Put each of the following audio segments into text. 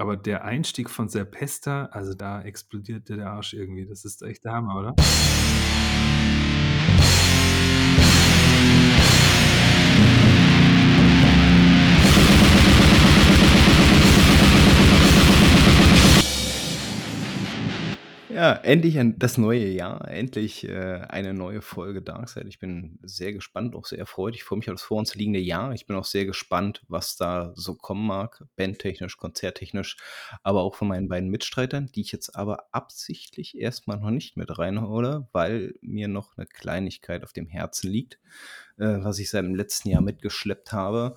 Aber der Einstieg von Serpesta, also da explodierte der Arsch irgendwie. Das ist echt der Hammer, oder? Ja, endlich ein, das neue Jahr, endlich äh, eine neue Folge Darkside. Ich bin sehr gespannt, auch sehr erfreut. Ich freue mich auf das vor uns liegende Jahr. Ich bin auch sehr gespannt, was da so kommen mag, bandtechnisch, konzerttechnisch, aber auch von meinen beiden Mitstreitern, die ich jetzt aber absichtlich erstmal noch nicht mit reinhole, weil mir noch eine Kleinigkeit auf dem Herzen liegt, äh, was ich seit dem letzten Jahr mitgeschleppt habe.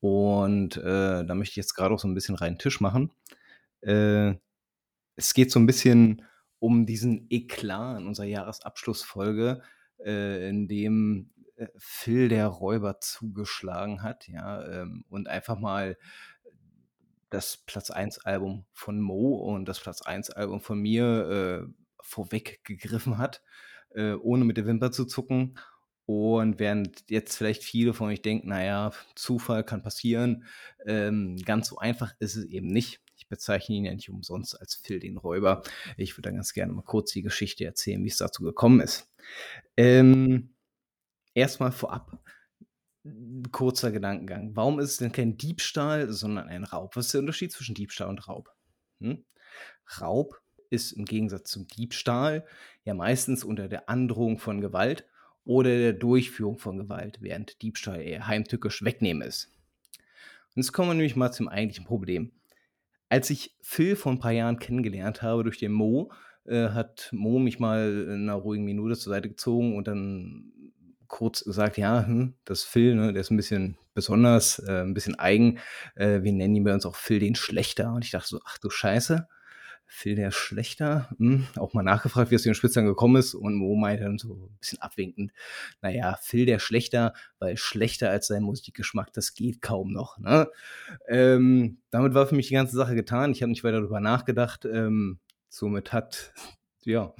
Und äh, da möchte ich jetzt gerade auch so ein bisschen reinen Tisch machen. Äh, es geht so ein bisschen um diesen Eklat in unserer Jahresabschlussfolge, äh, in dem äh, Phil der Räuber zugeschlagen hat, ja, ähm, und einfach mal das Platz 1 Album von Mo und das Platz 1 Album von mir äh, vorweggegriffen hat, äh, ohne mit der Wimper zu zucken. Und während jetzt vielleicht viele von euch denken, naja, Zufall kann passieren, ähm, ganz so einfach ist es eben nicht. Ich bezeichne ihn ja nicht umsonst als Phil den Räuber. Ich würde dann ganz gerne mal kurz die Geschichte erzählen, wie es dazu gekommen ist. Ähm, Erstmal vorab, kurzer Gedankengang. Warum ist es denn kein Diebstahl, sondern ein Raub? Was ist der Unterschied zwischen Diebstahl und Raub? Hm? Raub ist im Gegensatz zum Diebstahl ja meistens unter der Androhung von Gewalt oder der Durchführung von Gewalt, während Diebstahl eher heimtückisch wegnehmen ist. Und jetzt kommen wir nämlich mal zum eigentlichen Problem. Als ich Phil vor ein paar Jahren kennengelernt habe durch den Mo, äh, hat Mo mich mal in einer ruhigen Minute zur Seite gezogen und dann kurz gesagt, ja, hm, das Phil, ne, der ist ein bisschen besonders, äh, ein bisschen eigen. Äh, wir nennen ihn bei uns auch Phil den Schlechter. Und ich dachte so, ach du Scheiße, Phil der Schlechter. Hm, auch mal nachgefragt, wie es zu den Spitzern gekommen ist. Und Mo meinte dann so ein bisschen abwinkend, naja, Phil der Schlechter, weil schlechter als sein Musikgeschmack, das geht kaum noch. Ne? Ähm, damit war für mich die ganze Sache getan. Ich habe nicht weiter darüber nachgedacht. Ähm, somit hat, ja,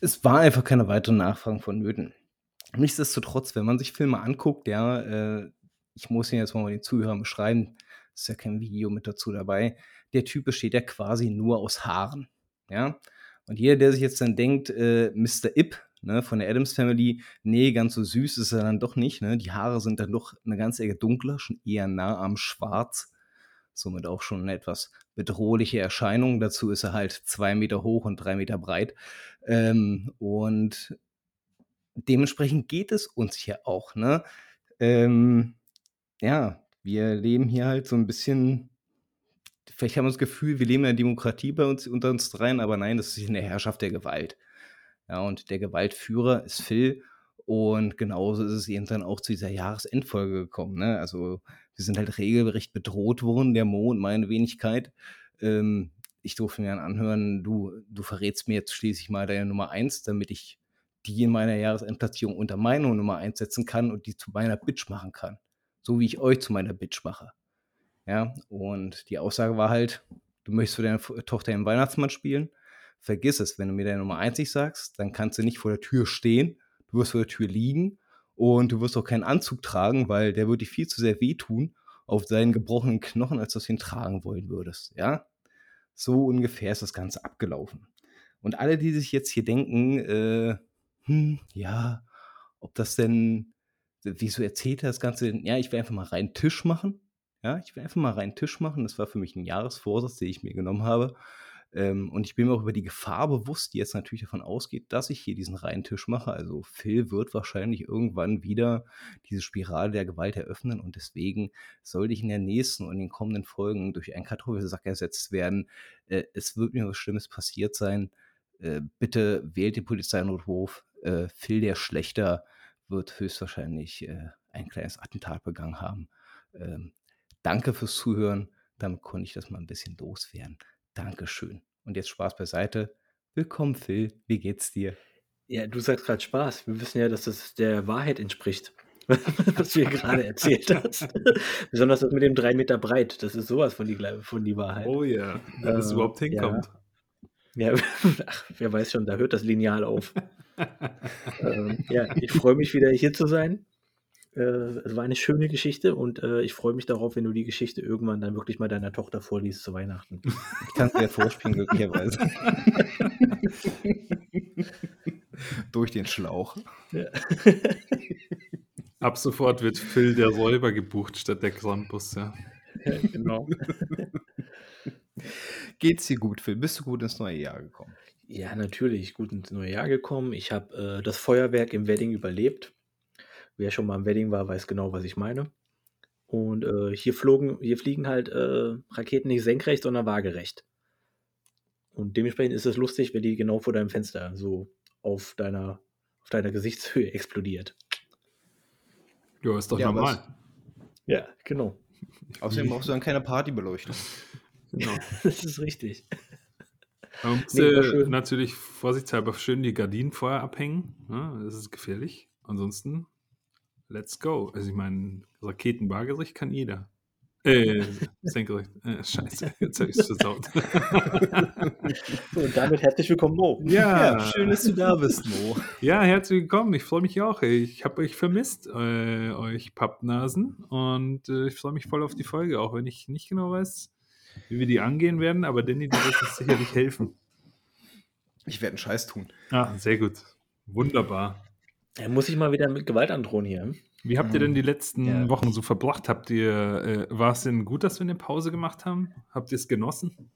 es war einfach keine weitere Nachfragen vonnöten. Nichtsdestotrotz, wenn man sich Filme anguckt, ja, äh, ich muss ihn jetzt mal den Zuhörern beschreiben, ist ja kein Video mit dazu dabei. Der Typ besteht ja quasi nur aus Haaren. Ja. Und jeder, der sich jetzt dann denkt, äh, Mr. Ip ne, von der Adams Family, nee, ganz so süß ist er dann doch nicht. Ne? Die Haare sind dann doch eine ganze Ecke dunkler, schon eher nah am Schwarz. Somit auch schon eine etwas bedrohliche Erscheinung. Dazu ist er halt zwei Meter hoch und drei Meter breit. Ähm, und dementsprechend geht es uns hier auch. Ne? Ähm, ja, wir leben hier halt so ein bisschen, vielleicht haben wir das Gefühl, wir leben in der Demokratie bei uns unter uns dreien, aber nein, das ist in der Herrschaft der Gewalt. Ja, und der Gewaltführer ist Phil. Und genauso ist es eben dann auch zu dieser Jahresendfolge gekommen. Ne? Also wir sind halt regelrecht bedroht worden, der Mo und meine Wenigkeit. Ähm, ich durfte mir dann anhören, du, du verrätst mir jetzt schließlich mal deine Nummer eins, damit ich die in meiner Jahresendplatzierung unter meine Nummer einsetzen kann und die zu meiner Bitch machen kann. So wie ich euch zu meiner Bitch mache. Ja, und die Aussage war halt, du möchtest für deine Tochter den Weihnachtsmann spielen, vergiss es, wenn du mir deine Nummer 1 nicht sagst, dann kannst du nicht vor der Tür stehen, du wirst vor der Tür liegen und du wirst auch keinen Anzug tragen, weil der würde dir viel zu sehr wehtun auf deinen gebrochenen Knochen, als du ihn tragen wollen würdest. Ja, so ungefähr ist das Ganze abgelaufen. Und alle, die sich jetzt hier denken, äh, hm, ja, ob das denn, wieso erzählt er das Ganze? Ja, ich will einfach mal rein Tisch machen. Ja, ich will einfach mal rein Tisch machen. Das war für mich ein Jahresvorsatz, den ich mir genommen habe. Ähm, und ich bin mir auch über die Gefahr bewusst, die jetzt natürlich davon ausgeht, dass ich hier diesen reinen Tisch mache. Also Phil wird wahrscheinlich irgendwann wieder diese Spirale der Gewalt eröffnen und deswegen sollte ich in der nächsten und in den kommenden Folgen durch einen Kartoffelsack ersetzt werden. Äh, es wird mir was Schlimmes passiert sein. Äh, bitte wählt den Polizeinotruf. Äh, Phil der Schlechter wird höchstwahrscheinlich äh, ein kleines Attentat begangen haben. Ähm, danke fürs Zuhören. Damit konnte ich das mal ein bisschen loswerden. Dankeschön. Und jetzt Spaß beiseite. Willkommen, Phil. Wie geht's dir? Ja, du sagst gerade Spaß. Wir wissen ja, dass das der Wahrheit entspricht, was du hier gerade erzählt hast. Besonders das mit dem drei Meter breit. Das ist sowas von die, von die Wahrheit. Oh ja, dass äh, es überhaupt hinkommt. Ja, ja ach, wer weiß schon, da hört das Lineal auf. ähm, ja, ich freue mich wieder hier zu sein. Äh, es war eine schöne Geschichte und, äh, ich freue mich darauf, wenn du die Geschichte irgendwann dann wirklich mal deiner Tochter vorliest zu Weihnachten. Ich kann's dir vorspielen, glücklicherweise. Durch den Schlauch. Ja. Ab sofort wird Phil der Räuber gebucht statt der Krampus, ja. Ja, genau. Geht's dir gut, Phil? Bist du gut ins neue Jahr gekommen? Ja, natürlich, gut ins neue Jahr gekommen. Ich habe, äh, das Feuerwerk im Wedding überlebt. Wer schon mal im Wedding war, weiß genau, was ich meine. Und, äh, hier flogen hier fliegen halt, äh, Raketen nicht senkrecht, sondern waagerecht. Und dementsprechend ist es lustig, wenn die genau vor deinem Fenster so auf deiner auf deiner Gesichtshöhe explodiert. Ja, ist doch Ja, normal. was- Ja, genau. Außerdem brauchst du dann keine Partybeleuchtung. Genau. Das ist richtig. Man muss Nee, äh, natürlich vorsichtshalber schön die Gardinen vorher abhängen. Ne? Das ist gefährlich. Ansonsten, let's go. Also ich meine, Raketenwaagericht kann jeder. Äh, senkrecht. Äh, scheiße, jetzt habe ich es versaut. So, und damit herzlich willkommen, Mo. ja, schön, dass du da bist, Mo. Ja, herzlich willkommen. Ich freue mich auch. Ich habe euch vermisst, äh, euch Pappnasen. Und äh, ich freue mich voll auf die Folge, auch wenn ich nicht genau weiß, wie wir die angehen werden. Aber Danny, du wirst uns sicherlich helfen. Ich werde einen Scheiß tun. Ah, sehr gut. Wunderbar. Er muss sich mal wieder mit Gewalt androhen hier. Wie habt ihr denn die letzten Ja. Wochen so verbracht? Habt ihr, äh, war es denn gut, dass wir eine Pause gemacht haben? Habt ihr es genossen?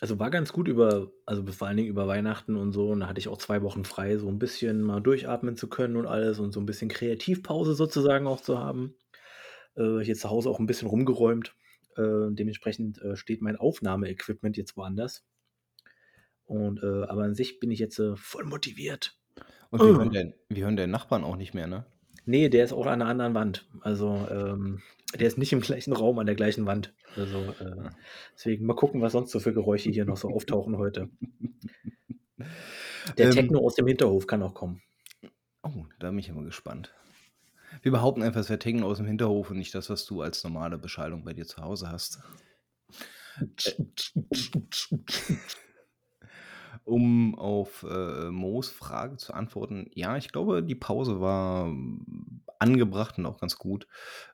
Also war ganz gut über, also vor allen Dingen über Weihnachten und so. Und da hatte ich auch zwei Wochen frei, so ein bisschen mal durchatmen zu können und alles und so ein bisschen Kreativpause sozusagen auch zu haben. Äh, hier zu Hause auch ein bisschen rumgeräumt. Äh, dementsprechend äh, steht mein Aufnahmeequipment jetzt woanders. Und äh, aber an sich bin ich jetzt äh, voll motiviert. Und wir, Oh. hören den, wir hören den Nachbarn auch nicht mehr, ne? Nee, der ist auch an einer anderen Wand. Also, ähm, der ist nicht im gleichen Raum an der gleichen Wand. Also, äh, deswegen mal gucken, was sonst so für Geräusche hier noch so auftauchen heute. Der Ähm, Techno aus dem Hinterhof kann auch kommen. Oh, da bin ich immer gespannt. Wir behaupten einfach, es wäre Techno aus dem Hinterhof und nicht das, was du als normale Beschallung bei dir zu Hause hast. Um auf äh, Moos Frage zu antworten, ja, ich glaube, die Pause war ähm, angebracht und auch ganz gut.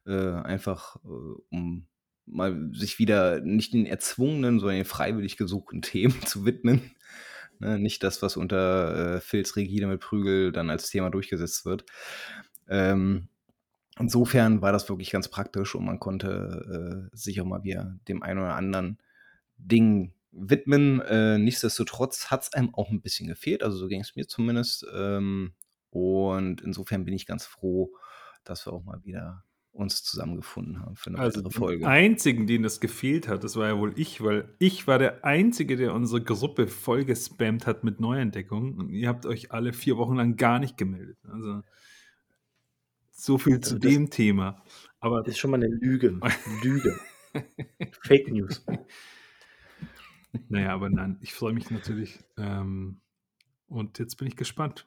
Äh, einfach, äh, um mal sich wieder nicht den erzwungenen, sondern den freiwillig gesuchten Themen zu widmen. Ne, nicht das, was unter äh, Phils Rigide mit Prügel dann als Thema durchgesetzt wird. Ähm, insofern war das wirklich ganz praktisch und man konnte äh, sich auch mal wieder dem einen oder anderen Ding widmen. Äh, nichtsdestotrotz hat es einem auch ein bisschen gefehlt, also so ging es mir zumindest. Ähm, und insofern bin ich ganz froh, dass wir auch mal wieder uns zusammengefunden haben für eine Also weitere den Folge. einzigen, den das gefehlt hat, das war ja wohl ich, weil ich war der Einzige, der unsere Gruppe voll gespammt hat mit Neuentdeckungen. Und ihr habt euch alle vier Wochen lang gar nicht gemeldet. Also so viel zu Also das- dem Thema. Aber Das ist schon mal eine Lüge. Lüge. Fake News. Naja, aber nein, ich freue mich natürlich. Ähm, und jetzt bin ich gespannt.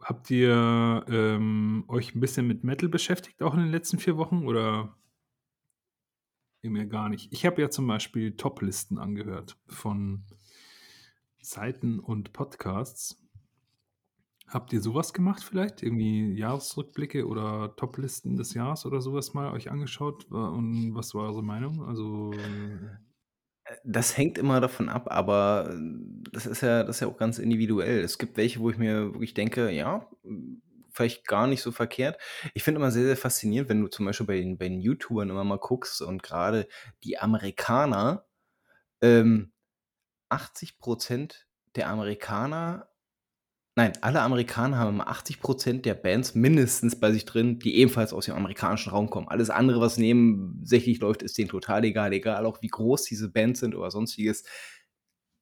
Habt ihr ähm, euch ein bisschen mit Metal beschäftigt, auch in den letzten vier Wochen? Oder mir gar nicht? Ich habe ja zum Beispiel Top-Listen angehört von Seiten und Podcasts. Habt ihr sowas gemacht vielleicht? Irgendwie Jahresrückblicke oder Top-Listen des Jahres oder sowas mal euch angeschaut? Und was war eure Meinung? Also Das hängt immer davon ab, aber äh, das ist ja, das ist ja auch ganz individuell. Es gibt welche, wo ich mir wirklich denke, ja, vielleicht gar nicht so verkehrt. Ich finde immer sehr, sehr faszinierend, wenn du zum Beispiel bei den, bei den YouTubern immer mal guckst und gerade die Amerikaner, ähm, 80% der Amerikaner, nein, alle Amerikaner haben immer 80% der Bands mindestens bei sich drin, die ebenfalls aus dem amerikanischen Raum kommen. Alles andere, was nebensächlich läuft, ist denen total egal. Egal auch wie groß diese Bands sind oder sonstiges.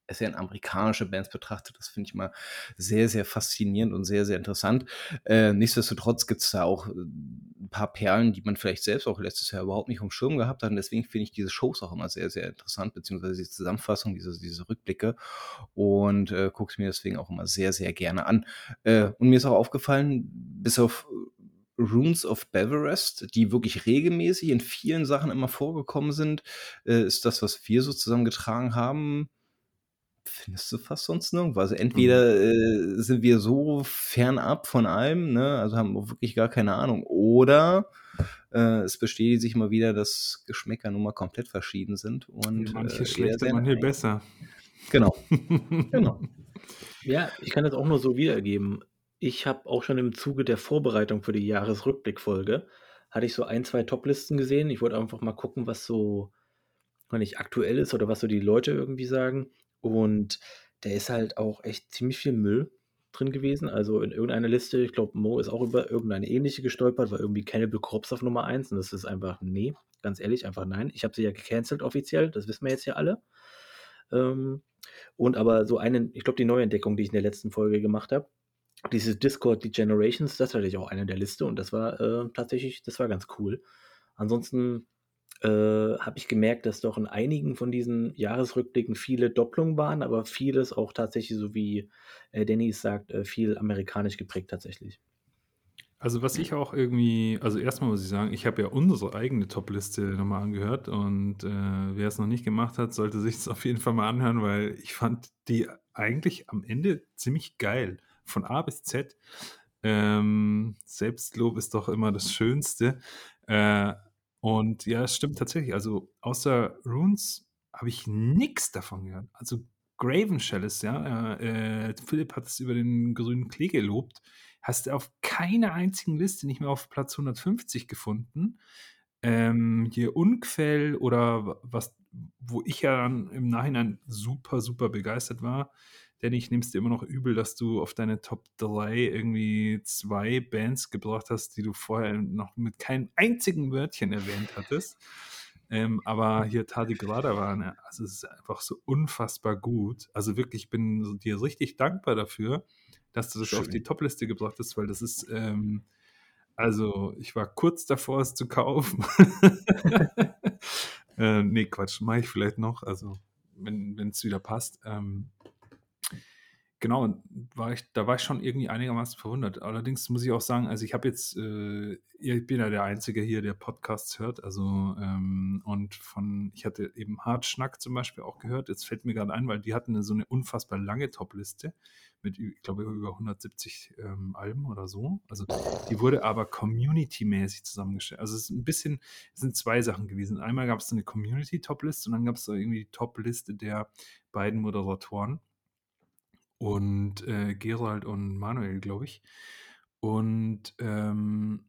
Es werden amerikanische Bands betrachtet. Das finde ich mal sehr, sehr faszinierend und sehr, sehr interessant. Äh, nichtsdestotrotz gibt es da auch äh, ein paar Perlen, die man vielleicht selbst auch letztes Jahr überhaupt nicht auf dem Schirm gehabt hat. Und deswegen finde ich diese Shows auch immer sehr, sehr interessant, beziehungsweise die Zusammenfassung, diese, diese Rückblicke. Und äh, gucke es mir deswegen auch immer sehr, sehr gerne an. Äh, und mir ist auch aufgefallen, bis auf Runes of Beverest, die wirklich regelmäßig in vielen Sachen immer vorgekommen sind, äh, ist das, was wir so zusammengetragen haben, findest du fast sonst nirgendwo. Also entweder, Mhm. äh, sind wir so fernab von allem, ne, also haben wir wirklich gar keine Ahnung, oder, äh, es bestätigt sich mal wieder, dass Geschmäcker nun mal komplett verschieden sind und, manche äh, schlechter, manche besser. Genau. Genau. Ja, ich kann das auch nur so wiedergeben. Ich habe auch schon im Zuge der Vorbereitung für die Jahresrückblickfolge hatte ich so ein, 2 Toplisten gesehen. Ich wollte einfach mal gucken, was so wenn nicht aktuell ist oder was so die Leute irgendwie sagen. Und da ist halt auch echt ziemlich viel Müll drin gewesen. Also in irgendeiner Liste, ich glaube, Mo ist auch über irgendeine ähnliche gestolpert, war irgendwie Cannibal Corpse auf Nummer 1 und das ist einfach nee, ganz ehrlich, einfach nein. Ich habe sie ja gecancelt offiziell, das wissen wir jetzt ja alle. Ähm, und aber so eine ich glaube, die Neuentdeckung, die ich in der letzten Folge gemacht habe, dieses Discord Degenerations, das hatte ich auch eine der Liste und das war, äh, tatsächlich das war ganz cool. Ansonsten, äh, habe ich gemerkt, dass doch in einigen von diesen Jahresrückblicken viele Doppelungen waren, aber vieles auch tatsächlich, so wie, äh, Danny es sagt, äh, viel amerikanisch geprägt tatsächlich. Also, was ich auch irgendwie also, erstmal muss ich sagen, ich habe ja unsere eigene Topliste noch mal angehört und, äh, wer es noch nicht gemacht hat, sollte sich's auf jeden Fall mal anhören, weil ich fand die eigentlich am Ende ziemlich geil, von A bis Z. Ähm, Selbstlob ist doch immer das Schönste. Äh, und ja, es stimmt tatsächlich. Also, außer Runes habe ich nix davon gehört. Also, Graven Chalice, ja, äh, äh, Philipp hat es über den grünen Klee gelobt. Hast du auf keiner einzigen Liste, nicht mehr auf Platz 150 gefunden. Ähm, hier Unquell oder wa was wo ich ja dann im Nachhinein super, super begeistert war. Denn ich nehme es dir immer noch übel, dass du auf deine Top 3 irgendwie 2 Bands gebracht hast, die du vorher noch mit keinem einzigen Wörtchen erwähnt hattest. Ähm, aber hier Tardigrada war 'ne also, es ist einfach so unfassbar gut. Also, wirklich, ich bin dir richtig dankbar dafür, dass du das auf die Schön. Topliste gebracht hast, weil das ist, ähm also, ich war kurz davor, es zu kaufen. Äh, ne, Quatsch, mache ich vielleicht noch, also, wenn wenn's wieder passt. Ähm genau, war ich da war ich schon irgendwie einigermaßen verwundert. Allerdings muss ich auch sagen, also, ich habe jetzt, äh ich bin ja der Einzige hier, der Podcasts hört, also, ähm, und von ich hatte eben Hartschnack zum Beispiel auch gehört. Jetzt fällt mir grad ein, weil die hatten 'ne so 'ne unfassbar lange Topliste mit ich glaube, über 170, ähm, Alben oder so. Also, die wurde aber community-mäßig zusammengestellt. Also, es ist 'n bisschen es sind 2 Sachen gewesen. Einmal gab's so 'ne Community-Topliste und dann gab's da irgendwie die Topliste der beiden Moderatoren. Und, äh, Gerald und Manuel, glaube ich. Und, ähm,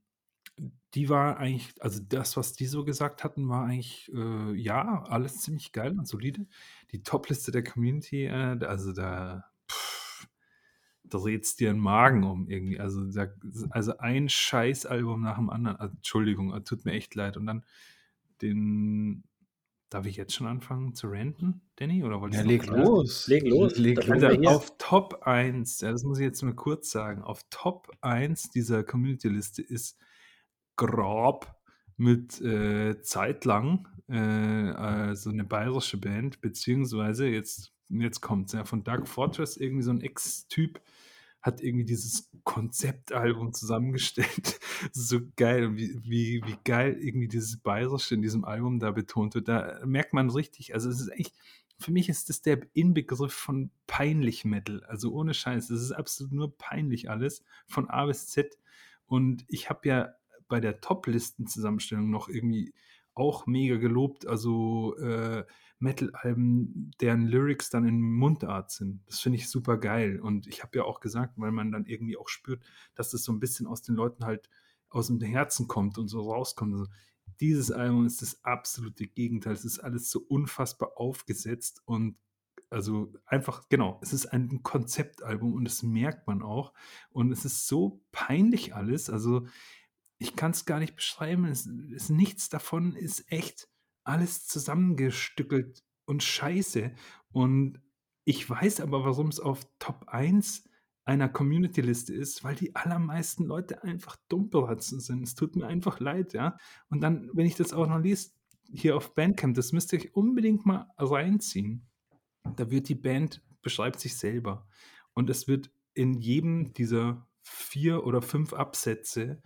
die war eigentlich also, das, was die so gesagt hatten, war eigentlich, äh, ja, alles ziemlich geil und solide. Die Topliste der Community, äh, also, da da dreht's dir 'n Magen um irgendwie. Also, da also, ein Scheißalbum nach dem anderen. Also, Entschuldigung, tut mir echt leid. Und dann den darf ich jetzt schon anfangen zu ranten, Danny, oder Ja, wolltest du noch leg los. Leg los, Leg wir hier auf Top 1, ja, das muss ich jetzt mal kurz sagen, auf Top 1 dieser Community-Liste ist Grob mit, äh, Zeitlang, äh, äh, so 'ne bayerische Band, beziehungsweise jetzt jetzt kommt's, ja, von Dark Fortress, irgendwie so 'n Ex-Typ hat irgendwie dieses Konzeptalbum zusammengestellt. So geil, wie wie wie geil irgendwie dieses Bayerische in diesem Album da betont wird. Da merkt man richtig also, es ist echt für mich ist das der Inbegriff von peinlich Metal. Also, ohne Scheiß. Das ist absolut nur peinlich alles von A bis Z. Und ich habe ja bei der Top-Listenzusammenstellung noch irgendwie auch mega gelobt, also, äh, Metal-Alben, deren Lyrics dann in Mundart sind. Das finde ich supergeil. Und ich habe ja auch gesagt, weil man dann irgendwie auch spürt, dass das so 'n bisschen aus den Leuten halt aus'm Herzen kommt und so rauskommt. Also, dieses Album ist das absolute Gegenteil. Es ist alles so unfassbar aufgesetzt und also, einfach genau, es ist ein Konzeptalbum und das merkt man auch. Und es ist so peinlich alles. Also, ich kann's gar nicht beschreiben. Es ist nichts davon ist echt. Alles zusammengestückelt und Scheiße. Und ich weiß aber, warum's auf Top 1 einer Community-Liste ist, weil die allermeisten Leute einfach Dummbratzen sind. Es tut mir einfach leid, ja? Und dann, wenn ich das auch noch lese, hier auf Bandcamp, das müsst ihr euch unbedingt mal reinziehen. Da wird die Band beschreibt sich selber. Und es wird in jedem dieser 4 oder 5 Absätze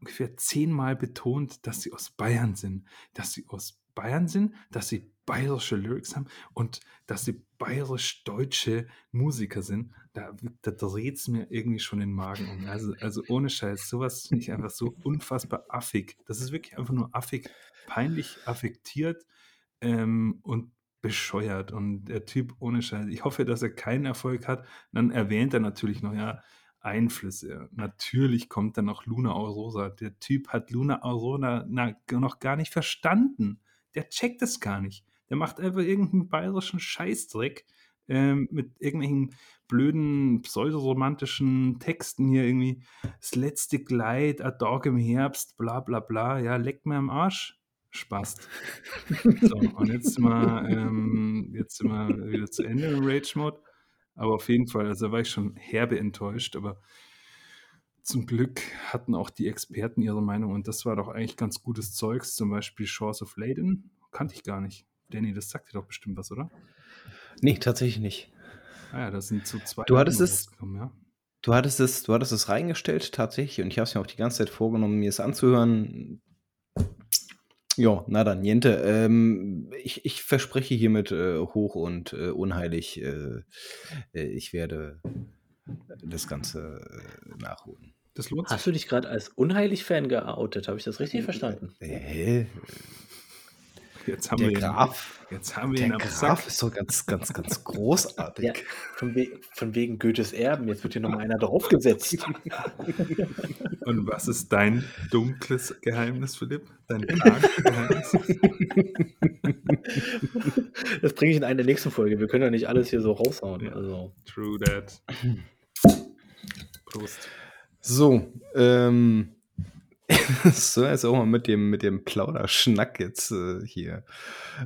ungefähr 10 Mal betont, dass sie aus Bayern sind, dass sie aus Bayern sind, dass sie bayerische Lyrics haben und dass sie bayerisch-deutsche Musiker sind, da, da dreht es mir irgendwie schon den Magen um. Also, also ohne Scheiß, sowas finde ich einfach so unfassbar affig. Das ist wirklich einfach nur affig, peinlich affektiert ähm, und bescheuert. Und der Typ ohne Scheiß, ich hoffe, dass er keinen Erfolg hat. Dann erwähnt er natürlich noch, ja, Einflüsse. Natürlich kommt dann noch Luna Aurora. Der Typ hat Luna Aurora noch gar nicht verstanden. Der checkt es gar nicht. Der macht einfach irgendeinen bayerischen Scheißdreck ähm, mit irgendwelchen blöden pseudoromantischen Texten hier irgendwie. Das letzte Kleid, a Dog im Herbst, bla bla bla. Ja, leck mir am Arsch. Spaß. so, und jetzt sind, wir, ähm, jetzt sind wir wieder zu Ende im Rage-Mode. Aber auf jeden Fall, also da war ich schon herbe enttäuscht, aber zum Glück hatten auch die Experten ihre Meinung und das war doch eigentlich ganz gutes Zeugs, zum Beispiel Shores of Leyden, kannte ich gar nicht. Danny, das sagt dir doch bestimmt was, oder? Nee, tatsächlich nicht. Ah ja, das sind so zwei. Du hattest es, ja. du hattest es, du hattest es reingestellt tatsächlich und ich habe es mir auch die ganze Zeit vorgenommen, mir es anzuhören. Ja, na dann, Niente. Ähm, ich, ich verspreche hiermit äh, hoch und äh, unheilig, äh, äh ich werde das Ganze äh, nachholen. Das Hast du dich gerade als Unheilig-Fan geoutet? Habe ich das richtig verstanden? Hä? Jetzt haben der wir Graf, ihn, jetzt haben wir der ihn am Graf Sack. ist so ganz, ganz, ganz großartig. Ja, von, we von, wegen Goethes Erben, jetzt wird hier nochmal einer draufgesetzt. Und was ist dein dunkles Geheimnis, Philipp? Dein Geheimnis? Das bringe ich in einer nächsten Folge. Wir können ja nicht alles hier so raushauen. Ja, also. True that. Prost. So, ähm, soll jetzt auch mal mit dem, mit dem Plauderschnack jetzt äh, hier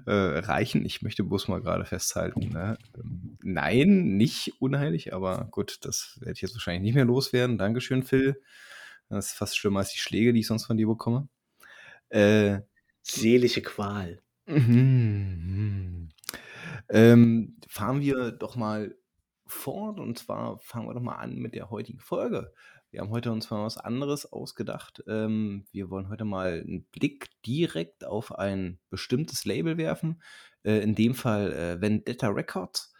äh, reichen. Ich möchte bloß mal gerade festhalten. Ne? Ähm, nein, nicht unheilig, aber gut, das werde ich jetzt wahrscheinlich nicht mehr loswerden. Dankeschön, Phil. Das ist fast schlimmer als die Schläge, die ich sonst von dir bekomme. Äh, Seelische Qual. Mhm. Ähm, fahren wir doch mal fort und zwar fangen wir doch mal an mit der heutigen Folge. Wir haben heute uns mal was anderes ausgedacht. Ähm, wir wollen heute mal einen Blick direkt auf ein bestimmtes Label werfen. Äh, in dem Fall äh, Vendetta Records.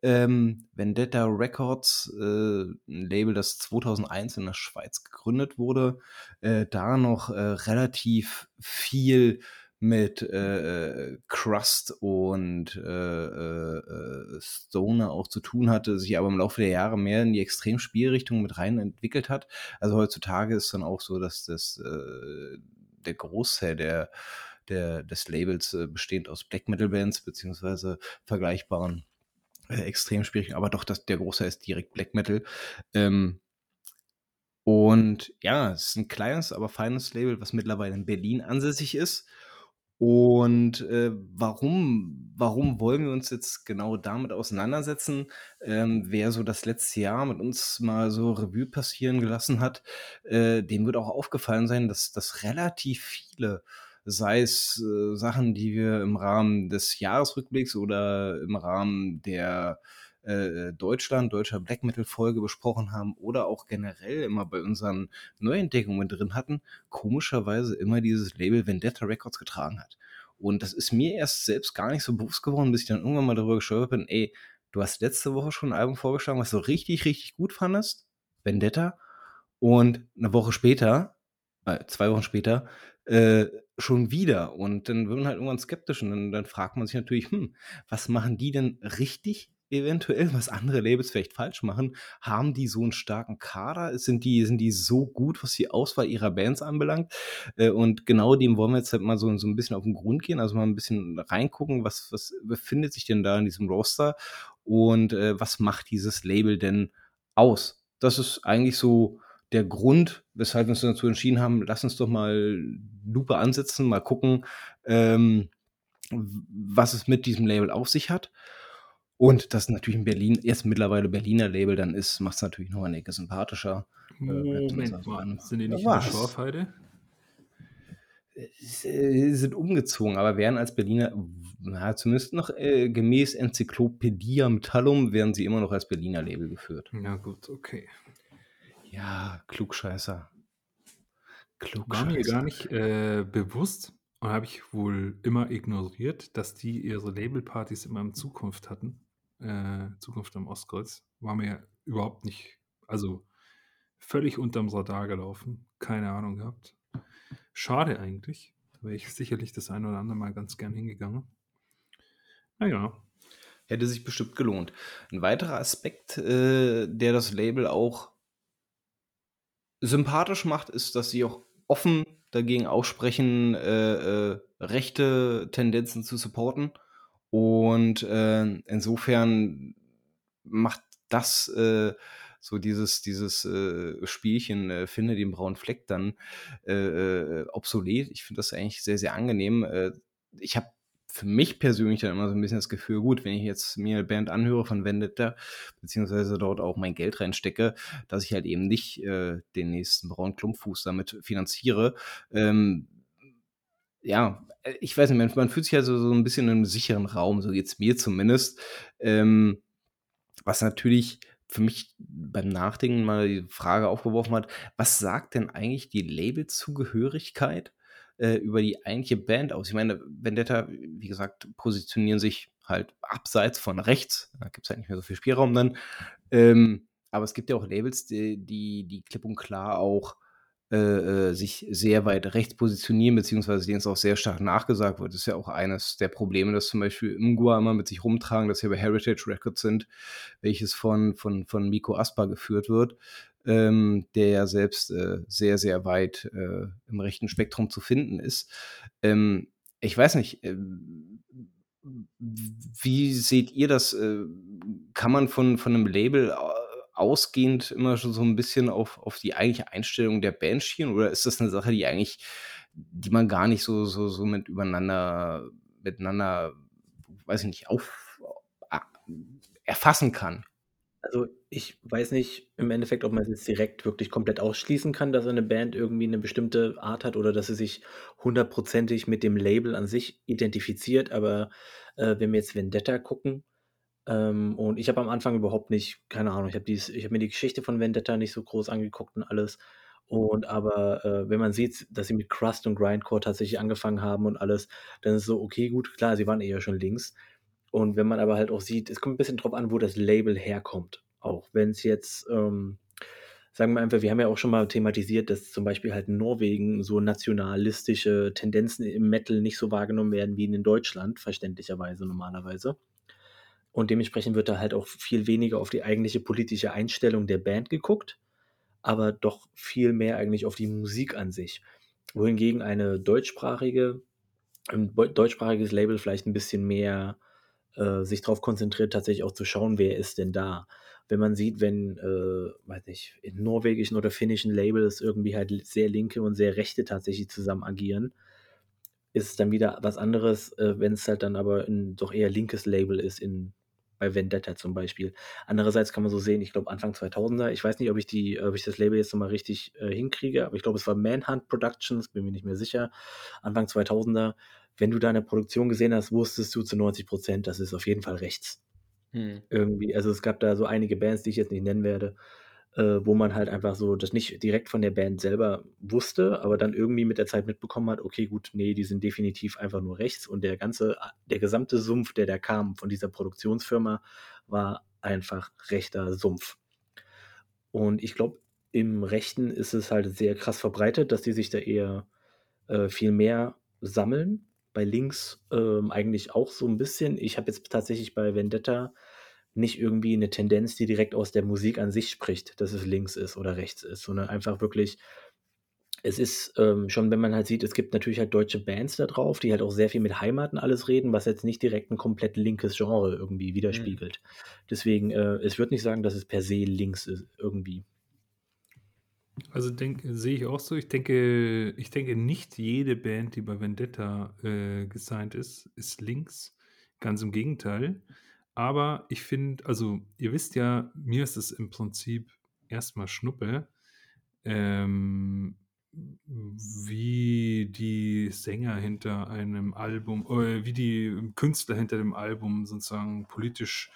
Ähm, Vendetta Records, äh, ein Label, das 2001 in der Schweiz gegründet wurde, äh, da noch äh, relativ viel mit äh, Crust und äh, äh, Stoner auch zu tun hatte, sich aber im Laufe der Jahre mehr in die Extremspielrichtung mit rein entwickelt hat. Also heutzutage ist dann auch so, dass das äh, der Großteil der, der, des Labels äh, bestehend aus Black Metal Bands beziehungsweise vergleichbaren äh, Extremspielrichtungen, aber doch das, der Großteil ist direkt Black Metal. Ähm, und ja, es ist ein kleines, aber feines Label, was mittlerweile in Berlin ansässig ist und äh, warum, warum wollen wir uns jetzt genau damit auseinandersetzen? Ähm, wer so das letzte Jahr mit uns mal so Revue passieren gelassen hat, äh, dem wird auch aufgefallen sein, dass, dass relativ viele, sei es äh, Sachen, die wir im Rahmen des Jahresrückblicks oder im Rahmen der äh, Deutschland, deutscher Black Metal Folge besprochen haben oder auch generell immer bei unseren Neuentdeckungen drin hatten, komischerweise immer dieses Label Vendetta Records getragen hat. Und das ist mir erst selbst gar nicht so bewusst geworden, bis ich dann irgendwann mal darüber gestolpert bin, ey, du hast letzte Woche schon ein Album vorgeschlagen, was du richtig, richtig gut fandest, Vendetta, und eine Woche später, äh, zwei Wochen später, äh, schon wieder. Und dann wird man halt irgendwann skeptisch und dann, dann fragt man sich natürlich, hm, was machen die denn richtig eventuell, was andere Labels vielleicht falsch machen? Haben die so einen starken Kader? Sind die, sind die so gut, was die Auswahl ihrer Bands anbelangt? Äh, und genau dem wollen wir jetzt halt mal so, so ein bisschen auf den Grund gehen, also mal ein bisschen reingucken, was, was befindet sich denn da in diesem Roster und äh, was macht dieses Label denn aus? Das ist eigentlich so der Grund, weshalb wir uns dazu entschieden haben, lass uns doch mal Lupe ansetzen, mal gucken, ähm, was es mit diesem Label auf sich hat. Und das natürlich in Berlin, jetzt mittlerweile Berliner Label dann ist, macht es natürlich noch eine Ecke sympathischer. Äh, Moment mal, sind die nicht in der Schorfheide? Sie äh, sind umgezogen, aber werden als Berliner, na, zumindest noch äh, gemäß Enzyklopädia Metallum, werden sie immer noch als Berliner Label geführt. Ja, gut, okay. Ja, Klugscheißer. Klugscheißer. War mir gar nicht äh, bewusst, Und habe ich wohl immer ignoriert, dass die ihre Labelpartys immer in Zukunft hatten. Äh, Zukunft am Ostkreuz. War mir überhaupt nicht, also völlig unterm Radar gelaufen. Keine Ahnung gehabt. Schade eigentlich. Da wäre ich sicherlich das ein oder andere Mal ganz gern hingegangen. Naja. Hätte sich bestimmt gelohnt. Ein weiterer Aspekt, äh, der das Label auch sympathisch macht, ist, dass sie auch offen dagegen aussprechen, äh, äh, rechte Tendenzen zu supporten. Und äh, insofern macht das äh, so dieses, dieses äh, Spielchen, äh, finde den braunen Fleck dann äh, äh obsolet. Ich finde das eigentlich sehr, sehr angenehm. Äh, ich habe für mich persönlich dann immer so ein bisschen das Gefühl, gut, wenn ich jetzt mir eine Band anhöre von Vendetta, beziehungsweise dort auch mein Geld reinstecke, dass ich halt eben nicht äh, den nächsten braunen Klumpfuß damit finanziere. Ähm, ja, äh, ich weiß nicht, man, man fühlt sich also so ein bisschen in einem sicheren Raum, so geht es mir zumindest. Ähm, was natürlich für mich beim Nachdenken mal die Frage aufgeworfen hat, was sagt denn eigentlich die Labelzugehörigkeit äh, über die eigentliche Band aus? Ich meine, Vendetta, wie gesagt, positionieren sich halt abseits von rechts. Da gibt es halt nicht mehr so viel Spielraum dann. Ähm, aber es gibt ja auch Labels, die, die, die klipp und klar auch äh, äh, sich sehr weit rechts positionieren, beziehungsweise denen es auch sehr stark nachgesagt wird. Das ist ja auch eines der Probleme, dass zum Beispiel Mgwa immer mit sich rumtragen, dass wir bei Heritage Records sind, welches von, von, von Miko Aspa geführt wird, ähm, der ja selbst äh, sehr, sehr weit äh, im rechten Spektrum zu finden ist. Ähm, ich weiß nicht, äh, wie seht ihr das? Äh, kann man von, von einem Label ausgehend immer schon so ein bisschen auf, auf die eigentliche Einstellung der Band schielen? Oder ist das eine Sache, die eigentlich, die man gar nicht so, so, so mit übereinander, miteinander, weiß ich nicht, auf, erfassen kann? Also, ich weiß nicht im Endeffekt, ob man es jetzt direkt wirklich komplett ausschließen kann, dass eine Band irgendwie eine bestimmte Art hat oder dass sie sich hundertprozentig mit dem Label an sich identifiziert. Aber, äh, wenn wir jetzt Vendetta gucken, ähm, und ich habe am Anfang überhaupt nicht keine Ahnung, ich habe dies mir die Geschichte von Vendetta nicht so groß angeguckt und alles. Und aber, äh, wenn man sieht, dass sie mit Crust und Grindcore tatsächlich angefangen haben und alles, dann ist es so, okay, gut, klar, sie waren eher schon links. Und wenn man aber halt auch sieht es kommt ein bisschen drauf an, wo das Label herkommt. Auch wenn es jetzt, ähm sagen wir einfach, wir haben ja auch schon mal thematisiert, dass zum Beispiel halt in Norwegen so nationalistische Tendenzen im Metal nicht so wahrgenommen werden wie in Deutschland, verständlicherweise normalerweise. Und dementsprechend wird da halt auch viel weniger auf die eigentliche politische Einstellung der Band geguckt, aber doch viel mehr eigentlich auf die Musik an sich. Wohingegen eine deutschsprachige, ein deutschsprachiges Label vielleicht ein bisschen mehr äh, sich darauf konzentriert, tatsächlich auch zu schauen, wer ist denn da. Wenn man sieht, wenn, äh, weiß nicht, in norwegischen oder finnischen Labels irgendwie halt sehr linke und sehr rechte tatsächlich zusammen agieren, ist es dann wieder was anderes, äh, wenn es halt dann aber ein doch eher linkes Label ist in bei Vendetta zum Beispiel. Andererseits kann man so sehen, ich glaube Anfang 2000er, ich weiß nicht, ob ich die, ob ich das Label jetzt nochmal richtig äh, hinkriege, aber ich glaube, es war Manhunt Productions, bin mir nicht mehr sicher. Anfang 2000er, wenn du da eine Produktion gesehen hast, wusstest du zu 90 Prozent, das ist auf jeden Fall rechts. Hm. Irgendwie, also es gab da so einige Bands, die ich jetzt nicht nennen werde, äh, wo man halt einfach so das nicht direkt von der Band selber wusste, aber dann irgendwie mit der Zeit mitbekommen hat, okay, gut, nee, die sind definitiv einfach nur rechts und der ganze, der gesamte Sumpf, der da kam von dieser Produktionsfirma, war einfach rechter Sumpf. Und ich glaube, im Rechten ist es halt sehr krass verbreitet, dass die sich da eher äh, viel mehr sammeln. Bei links ähm, eigentlich auch so ein bisschen. Ich habe jetzt tatsächlich bei Vendetta nicht irgendwie eine Tendenz, die direkt aus der Musik an sich spricht, dass es links ist oder rechts ist, sondern einfach wirklich es ist, ähm, schon wenn man halt sieht, es gibt natürlich halt deutsche Bands da drauf, die halt auch sehr viel mit Heimaten alles reden, was jetzt nicht direkt ein komplett linkes Genre irgendwie Mhm. widerspiegelt. Deswegen, äh, ich würde nicht sagen, dass es per se links ist irgendwie. Also sehe ich auch so. Ich denke ich denke, nicht jede Band, die bei Vendetta, äh, gesigned ist, ist links. Ganz im Gegenteil. Aber ich finde, also ihr wisst ja, mir ist es im Prinzip erstmal Schnuppe, ähm, wie die Sänger hinter einem Album, äh, wie die Künstler hinter dem Album sozusagen politisch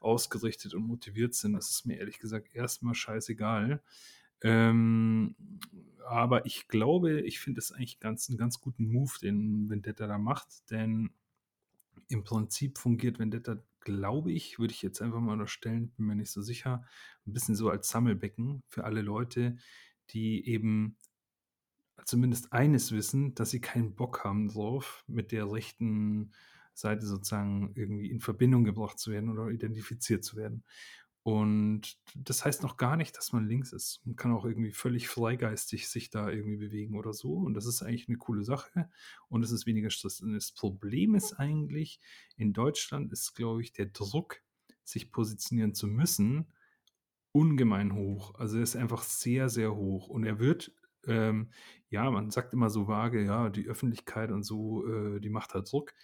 ausgerichtet und motiviert sind. Das ist mir ehrlich gesagt erstmal scheißegal. Ähm, aber ich glaube, ich finde es eigentlich ganz 'n ganz guten Move, den Vendetta da macht, denn im Prinzip fungiert Vendetta, glaube ich würde ich jetzt einfach mal unterstellen, bin mir nicht so sicher, 'n bisschen so als Sammelbecken für alle Leute, die eben zumindest eines wissen, dass sie keinen Bock haben drauf, mit der rechten Seite sozusagen irgendwie in Verbindung gebracht zu werden oder identifiziert zu werden. Und das heißt noch gar nicht, dass man links ist. Man kann auch irgendwie völlig freigeistig sich da irgendwie bewegen oder so. Und das ist eigentlich eine coole Sache. Und es ist weniger Stress. Und das Problem ist eigentlich, in Deutschland ist, glaube ich, der Druck, sich positionieren zu müssen, ungemein hoch. Also er ist einfach sehr, sehr hoch. Und er wird, ähm, ja, man sagt immer so vage, ja, die Öffentlichkeit und so, äh, die macht halt Druck.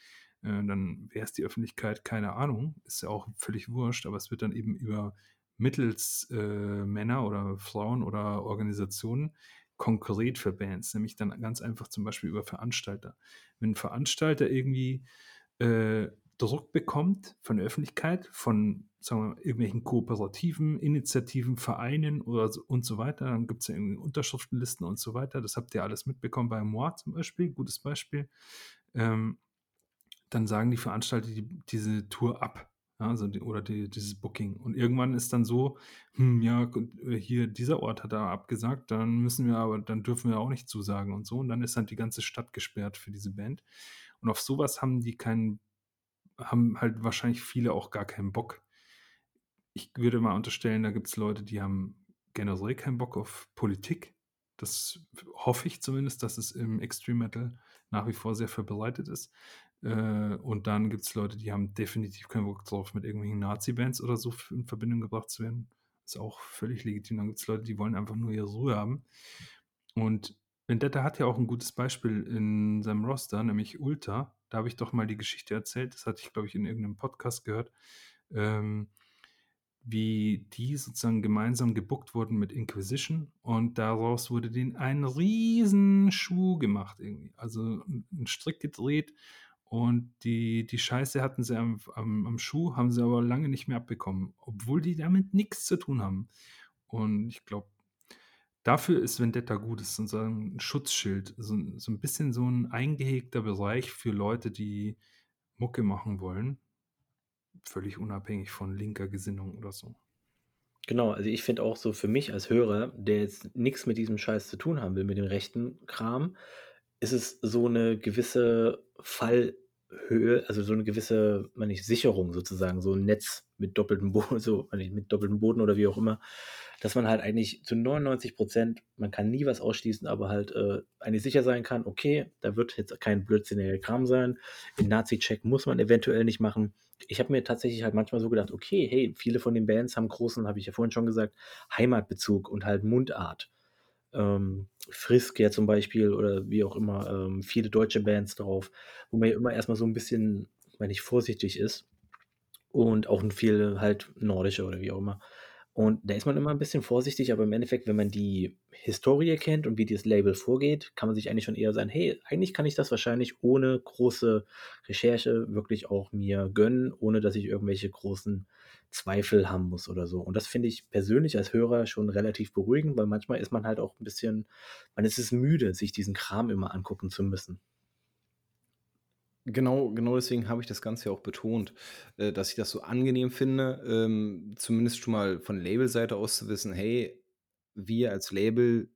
Äh, dann wer ist die Öffentlichkeit? Keine Ahnung. Ist ja auch völlig wurscht, aber es wird dann eben über mittels äh, Männer oder Frauen oder Organisationen konkret für Bands, nämlich dann ganz einfach zum Beispiel über Veranstalter. Wenn ein Veranstalter irgendwie äh, Druck bekommt von der Öffentlichkeit, von sagen wir mal, irgendwelchen kooperativen Initiativen, Vereinen oder so, und so weiter, dann gibt es ja irgendwie Unterschriftenlisten und so weiter. Das habt ihr alles mitbekommen bei Moi zum Beispiel, gutes Beispiel. Ähm, dann sagen die Veranstalter die, diese Tour ab. Ja, also die, oder die, dieses Booking. Und irgendwann ist dann so, hm, ja, hier dieser Ort hat da abgesagt, dann müssen wir aber, dann dürfen wir auch nicht zusagen und so. Und dann ist dann die ganze Stadt gesperrt für diese Band. Und auf sowas haben die keinen, haben halt wahrscheinlich viele auch gar keinen Bock. Ich würde mal unterstellen, da gibt es Leute, die haben generell keinen Bock auf Politik. Das hoffe ich zumindest, dass es im Extreme Metal nach wie vor sehr verbreitet ist. Äh, und dann gibt es Leute, die haben definitiv keinen Bock drauf, mit irgendwelchen Nazi-Bands oder so in Verbindung gebracht zu werden. Ist auch völlig legitim. Dann gibt es Leute, die wollen einfach nur ihre Ruhe haben. Und Vendetta hat ja auch ein gutes Beispiel in seinem Roster, nämlich Ulta. Da habe ich doch mal die Geschichte erzählt. Das hatte ich, glaube ich, in irgendeinem Podcast gehört. Ähm, wie die sozusagen gemeinsam gebuckt wurden mit Inquisition und daraus wurde denen ein riesen Schuh gemacht irgendwie. Also ein Strick gedreht und die, die Scheiße hatten sie am, am, am Schuh, haben sie aber lange nicht mehr abbekommen, obwohl die damit nichts zu tun haben. Und ich glaube, dafür ist Vendetta gut. Es ist sozusagen ein Schutzschild, so, so ein bisschen so ein eingehegter Bereich für Leute, die Mucke machen wollen. Völlig unabhängig von linker Gesinnung oder so. Genau, also ich finde auch so für mich als Hörer, der jetzt nichts mit diesem Scheiß zu tun haben will, mit dem rechten Kram, ist es so eine gewisse Fallhöhe, also so eine gewisse, meine ich, Sicherung sozusagen, so ein Netz mit doppeltem Boden, so ich, mit doppeltem Boden oder wie auch immer, dass man halt eigentlich zu 99 Prozent, man kann nie was ausschließen, aber halt äh, eigentlich sicher sein kann, okay, da wird jetzt kein blödsinniger Kram sein. Den Nazi-Check muss man eventuell nicht machen. Ich habe mir tatsächlich halt manchmal so gedacht, okay, hey, viele von den Bands haben großen, habe ich ja vorhin schon gesagt, Heimatbezug und halt Mundart ähm, Frisk ja zum Beispiel oder wie auch immer, ähm, viele deutsche Bands drauf, wo man ja immer erstmal so ein bisschen, wenn ich vorsichtig ist und auch viel halt nordische oder wie auch immer. Und da ist man immer ein bisschen vorsichtig, aber im Endeffekt, wenn man die Historie kennt und wie das Label vorgeht, kann man sich eigentlich schon eher sagen, hey, eigentlich kann ich das wahrscheinlich ohne große Recherche wirklich auch mir gönnen, ohne dass ich irgendwelche großen Zweifel haben muss oder so. Und das finde ich persönlich als Hörer schon relativ beruhigend, weil manchmal ist man halt auch ein bisschen, man ist es müde, sich diesen Kram immer angucken zu müssen. Genau, genau deswegen habe ich das Ganze ja auch betont, äh, dass ich das so angenehm finde, ähm, zumindest schon mal von Labelseite aus zu wissen, hey, wir als Label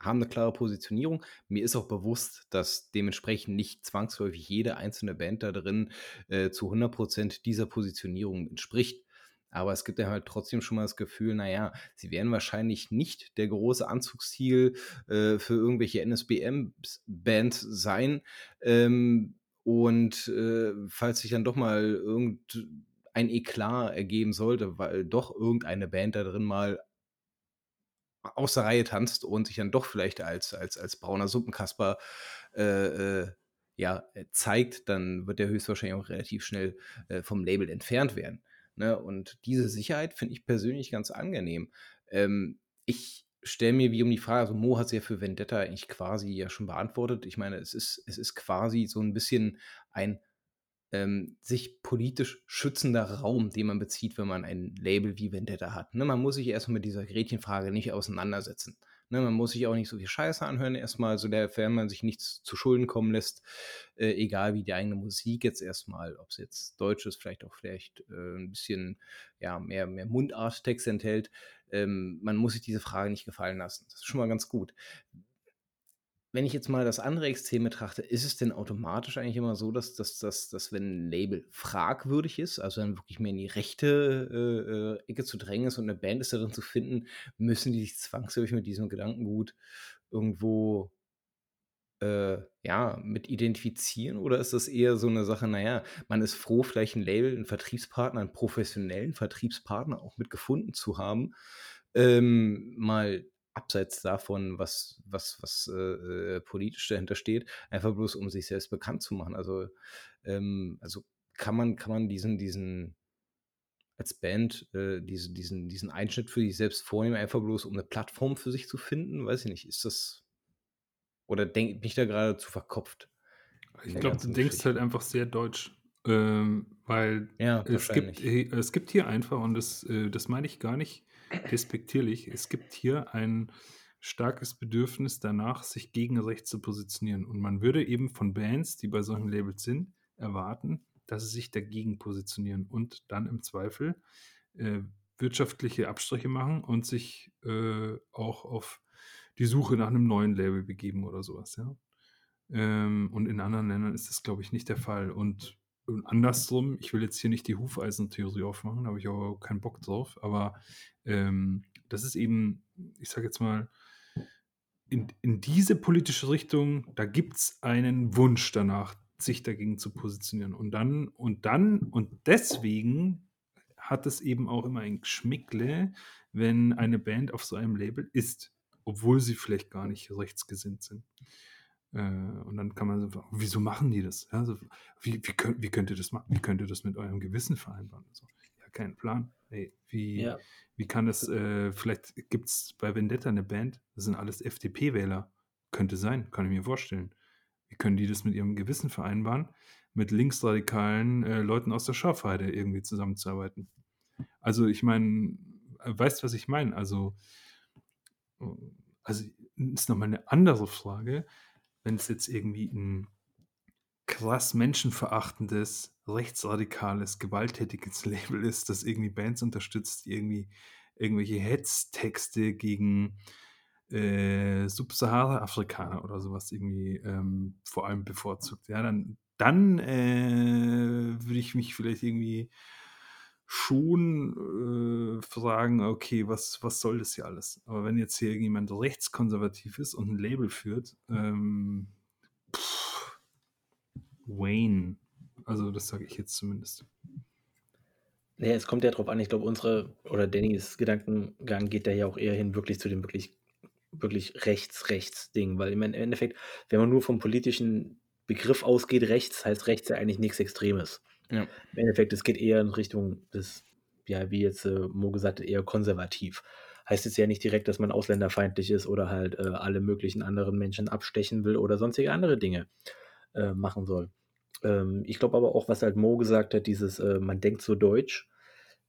haben eine klare Positionierung. Mir ist auch bewusst, dass dementsprechend nicht zwangsläufig jede einzelne Band da drin äh, zu 100% dieser Positionierung entspricht. Aber es gibt ja halt trotzdem schon mal das Gefühl, naja, sie werden wahrscheinlich nicht der große Anzugsstil äh, für irgendwelche NSBM-Bands sein. Ähm, und äh, falls sich dann doch mal irgendein Eklat ergeben sollte, weil doch irgendeine Band da drin mal aus der Reihe tanzt und sich dann doch vielleicht als, als, als brauner Suppenkasper äh, äh, ja, zeigt, dann wird der höchstwahrscheinlich auch relativ schnell äh, vom Label entfernt werden. Ne? Und diese Sicherheit finde ich persönlich ganz angenehm. Ähm, ich stelle mir wie um die Frage, also Mo hat es ja für Vendetta eigentlich quasi ja schon beantwortet. Ich meine, es ist, es ist quasi so ein bisschen ein ähm, sich politisch schützender Raum, den man bezieht, wenn man ein Label wie Vendetta hat. Ne, man muss sich erstmal mit dieser Gretchenfrage nicht auseinandersetzen. Ne, man muss sich auch nicht so viel Scheiße anhören, erstmal, so wenn man sich nichts zu Schulden kommen lässt, äh, egal wie die eigene Musik jetzt erstmal, ob es jetzt Deutsch ist, vielleicht auch vielleicht äh, ein bisschen ja, mehr, mehr Mundarttext enthält. Ähm, man muss sich diese Frage nicht gefallen lassen. Das ist schon mal ganz gut wenn ich jetzt mal das andere Extrem betrachte, ist es denn automatisch eigentlich immer so, dass, dass, dass, dass wenn ein Label fragwürdig ist, also dann wirklich mehr in die rechte äh, äh, Ecke zu drängen ist und eine Band ist darin zu finden, müssen die sich zwangsläufig mit diesem Gedankengut irgendwo äh, ja, mit identifizieren? Oder ist das eher so eine Sache, naja, man ist froh, vielleicht ein Label, einen Vertriebspartner, einen professionellen Vertriebspartner auch mit gefunden zu haben, ähm, mal abseits davon, was, was, was äh, äh, politisch dahinter steht, einfach bloß um sich selbst bekannt zu machen. Also, ähm, also kann man, kann man diesen, diesen, als Band äh, diese, diesen, diesen Einschnitt für sich selbst vornehmen, einfach bloß um eine Plattform für sich zu finden? Weiß ich nicht. Ist das. Oder denk, bin ich da gerade zu verkopft? Ich glaube, du denkst halt einfach sehr deutsch. Ähm, weil ja, es, gibt, es gibt hier einfach, und das, äh, das meine ich gar nicht despektierlich. Es gibt hier ein starkes Bedürfnis danach, sich gegen rechts zu positionieren. Und man würde eben von Bands, die bei solchen Labels sind, erwarten, dass sie sich dagegen positionieren und dann im Zweifel äh, wirtschaftliche Abstriche machen und sich äh, auch auf die Suche nach einem neuen Label begeben oder sowas, ja. Ähm, und in anderen Ländern ist das, glaube ich, nicht der Fall. Und, und andersrum, ich will jetzt hier nicht die Hufeisentheorie aufmachen, da habe ich aber keinen Bock drauf, aber ähm, das ist eben, ich sage jetzt mal, in, in diese politische Richtung, da gibt es einen Wunsch danach, sich dagegen zu positionieren. Und dann, und dann, und deswegen hat es eben auch immer ein Geschmickle, wenn eine Band auf so einem Label ist, obwohl sie vielleicht gar nicht rechtsgesinnt sind. Äh, und dann kann man so, wieso machen die das? Ja, so, wie, wie, könnt, wie könnt ihr das machen? Wie könnt ihr das mit eurem Gewissen vereinbaren? So, ja, keinen Plan. Hey, wie, ja. wie kann das, äh, vielleicht gibt es bei Vendetta eine Band, das sind alles FDP-Wähler. Könnte sein, kann ich mir vorstellen. Wie können die das mit ihrem Gewissen vereinbaren, mit linksradikalen äh, Leuten aus der Schafheide irgendwie zusammenzuarbeiten? Also, ich meine, weißt du, was ich meine? Also, äh, also ist nochmal eine andere Frage, wenn es jetzt irgendwie ein krass menschenverachtendes, rechtsradikales, gewalttätiges Label ist, das irgendwie Bands unterstützt, irgendwie irgendwelche Hetztexte gegen äh, Subsahara-Afrikaner oder sowas irgendwie ähm, vor allem bevorzugt. Ja, dann, dann äh, würde ich mich vielleicht irgendwie schon äh, fragen, okay, was, was soll das hier alles? Aber wenn jetzt hier irgendjemand rechtskonservativ ist und ein Label führt, ähm, Wayne. Also das sage ich jetzt zumindest. Naja, es kommt ja darauf an, ich glaube, unsere oder Dannys Gedankengang geht da ja auch eher hin, wirklich zu dem wirklich, wirklich rechts-rechts-Ding, weil im Endeffekt, wenn man nur vom politischen Begriff ausgeht, rechts heißt rechts ja eigentlich nichts Extremes. Ja. Im Endeffekt, es geht eher in Richtung des, ja, wie jetzt äh, Mo gesagt hat, eher konservativ. Heißt es ja nicht direkt, dass man ausländerfeindlich ist oder halt äh, alle möglichen anderen Menschen abstechen will oder sonstige andere Dinge äh, machen soll. Ähm, ich glaube aber auch, was halt Mo gesagt hat, dieses, äh, man denkt so deutsch,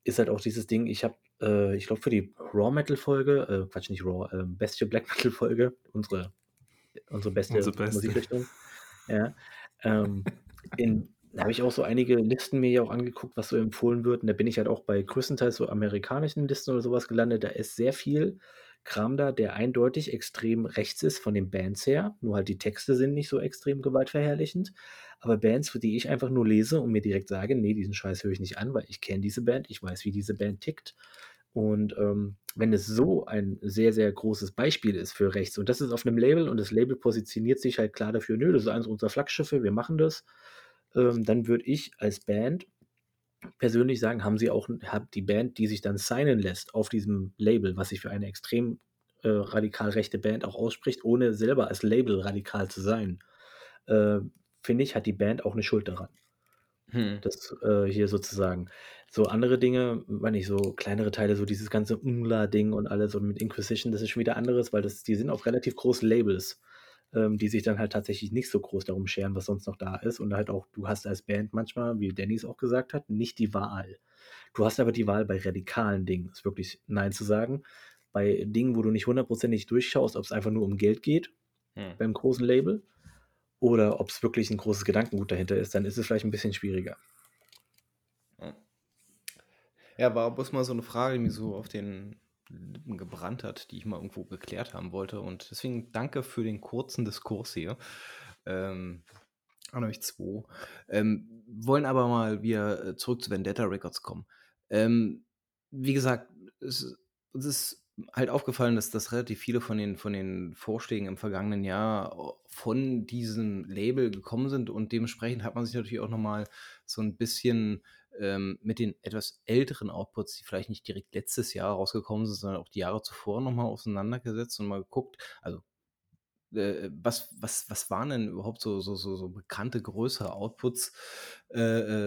ist halt auch dieses Ding, ich habe, äh, ich glaube für die Raw Metal Folge, äh, Quatsch, nicht Raw, äh, Bestie Black Metal Folge, unsere, unsere beste, unsere beste. Musikrichtung, ja, ähm, in, da habe ich auch so einige Listen mir ja auch angeguckt, was so empfohlen wird. Und da bin ich halt auch bei größtenteils so amerikanischen Listen oder sowas gelandet. Da ist sehr viel Kram da, der eindeutig extrem rechts ist von den Bands her. Nur halt die Texte sind nicht so extrem gewaltverherrlichend. Aber Bands, für die ich einfach nur lese und mir direkt sage, nee, diesen Scheiß höre ich nicht an, weil ich kenne diese Band, ich weiß, wie diese Band tickt. Und ähm, wenn es so ein sehr, sehr großes Beispiel ist für rechts, und das ist auf einem Label und das Label positioniert sich halt klar dafür, nö, das ist eines unserer Flaggschiffe, wir machen das, ähm, dann würde ich als Band persönlich sagen, haben sie auch hat die Band, die sich dann signen lässt auf diesem Label, was sich für eine extrem äh, radikal rechte Band auch ausspricht, ohne selber als Label radikal zu sein, äh, finde ich, hat die Band auch eine Schuld daran. Hm. Das äh, hier sozusagen. So andere Dinge, meine ich, so kleinere Teile, so dieses ganze Umla-Ding und alles und mit Inquisition, das ist schon wieder anderes, weil das, die sind auf relativ großen Labels ähm, die sich dann halt tatsächlich nicht so groß darum scheren, was sonst noch da ist. Und halt auch, du hast als Band manchmal, wie Dennis auch gesagt hat, nicht die Wahl. Du hast aber die Wahl bei radikalen Dingen, ist wirklich Nein zu sagen. Bei Dingen, wo du nicht hundertprozentig durchschaust, ob es einfach nur um Geld geht, hm. beim großen Label, oder ob es wirklich ein großes Gedankengut dahinter ist, dann ist es vielleicht ein bisschen schwieriger. Ja, war bloß mal so eine Frage, die mir so auf den Lippen gebrannt hat, die ich mal irgendwo geklärt haben wollte. Und deswegen danke für den kurzen Diskurs hier. Ähm, an euch zwei. Ähm, wollen aber mal wieder äh, zurück zu Vendetta Records kommen. Ähm, wie gesagt, es, es ist halt aufgefallen, dass das relativ viele von den, von den Vorschlägen im vergangenen Jahr von diesem Label gekommen sind und dementsprechend hat man sich natürlich auch nochmal so ein bisschen ähm, mit den etwas älteren Outputs, die vielleicht nicht direkt letztes Jahr rausgekommen sind, sondern auch die Jahre zuvor nochmal auseinandergesetzt und mal geguckt, also äh, was, was, was waren denn überhaupt so, so, so, so bekannte größere Outputs äh,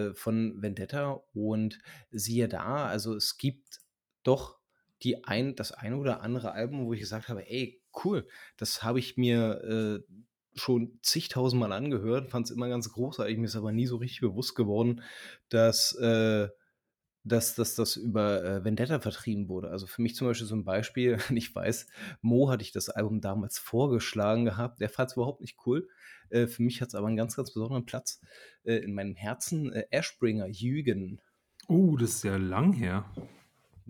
äh von Vendetta? Und siehe da, also es gibt doch die ein, das eine oder andere Album, wo ich gesagt habe, ey, cool, das habe ich mir äh, schon zigtausendmal angehört, fand es immer ganz großartig, mir ist aber nie so richtig bewusst geworden, dass, äh, dass, dass das über äh, Vendetta vertrieben wurde. Also für mich zum Beispiel so ein Beispiel, ich weiß, Mo hatte ich das Album damals vorgeschlagen gehabt, der fand es überhaupt nicht cool. Äh, für mich hat es aber einen ganz, ganz besonderen Platz äh, in meinem Herzen. Äh, Ashbringer, Jügen. Oh, das ist ja lang her.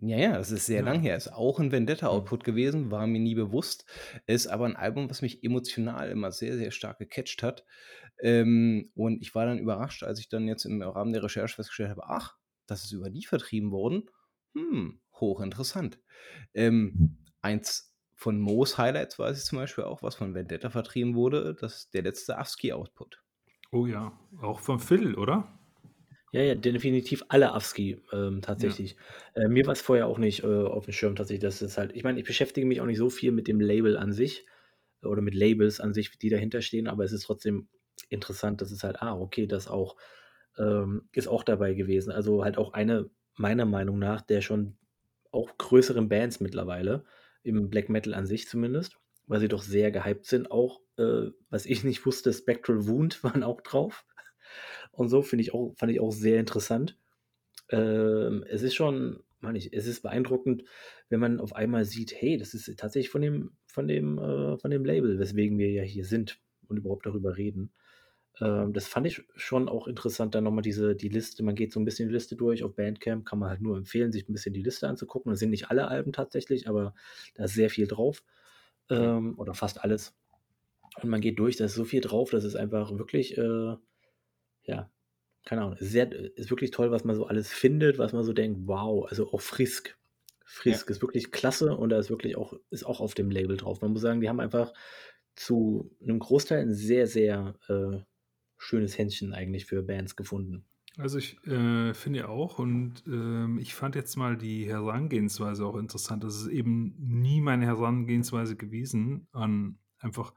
Ja, ja, das ist sehr Ja. lang her. Ist auch ein Vendetta-Output gewesen, war mir nie bewusst. Ist aber ein Album, was mich emotional immer sehr, sehr stark gecatcht hat. Ähm, und ich war dann überrascht, als ich dann jetzt im Rahmen der Recherche festgestellt habe, ach, das ist über die vertrieben worden. Hm, hochinteressant. Ähm, eins von Moos Highlights weiß ich zum Beispiel auch, was von Vendetta vertrieben wurde, das der letzte ASCII-Output. Oh ja, auch von Phil, oder? Ja, ja, definitiv alle ASCII, ähm, Ja. tatsächlich. Äh, mir es vorher auch nicht, äh, auf dem Schirm tatsächlich, dass es halt ich meine, ich beschäftige mich auch nicht so viel mit dem Label an sich oder mit Labels an sich, die dahinter stehen, aber es ist trotzdem interessant, dass es halt, ah, okay, das auch ähm, ist auch dabei gewesen. Also, halt auch eine meiner Meinung nach der schon auch größeren Bands mittlerweile, im Black Metal an sich zumindest, weil sie doch sehr gehypt sind. Auch, äh, was ich nicht wusste, Spectral Wound waren auch drauf und so finde ich auch, fand ich auch sehr interessant. Ähm, es ist schon, meine ich, es ist beeindruckend, wenn man auf einmal sieht, hey, das ist tatsächlich von dem, von dem, äh, von dem Label, weswegen wir ja hier sind und überhaupt darüber reden. Ähm, das fand ich schon auch interessant, dann nochmal diese, die Liste, man geht so ein bisschen die Liste durch auf Bandcamp, kann man halt nur empfehlen, sich ein bisschen die Liste anzugucken. Das sind nicht alle Alben tatsächlich, aber da ist sehr viel drauf. Ähm, oder fast alles. Und man geht durch, da ist so viel drauf, das ist einfach wirklich äh, ja, keine Ahnung, sehr, ist wirklich toll, was man so alles findet, was man so denkt, wow, also auch Frisk. Frisk ja. ist wirklich klasse und da ist wirklich auch, ist auch auf dem Label drauf. Man muss sagen, die haben einfach zu einem Großteil ein sehr, sehr äh, schönes Händchen eigentlich für Bands gefunden. Also ich äh, finde ja auch und ähm, ich fand jetzt mal die Herangehensweise auch interessant. Das ist eben nie meine Herangehensweise gewesen an einfach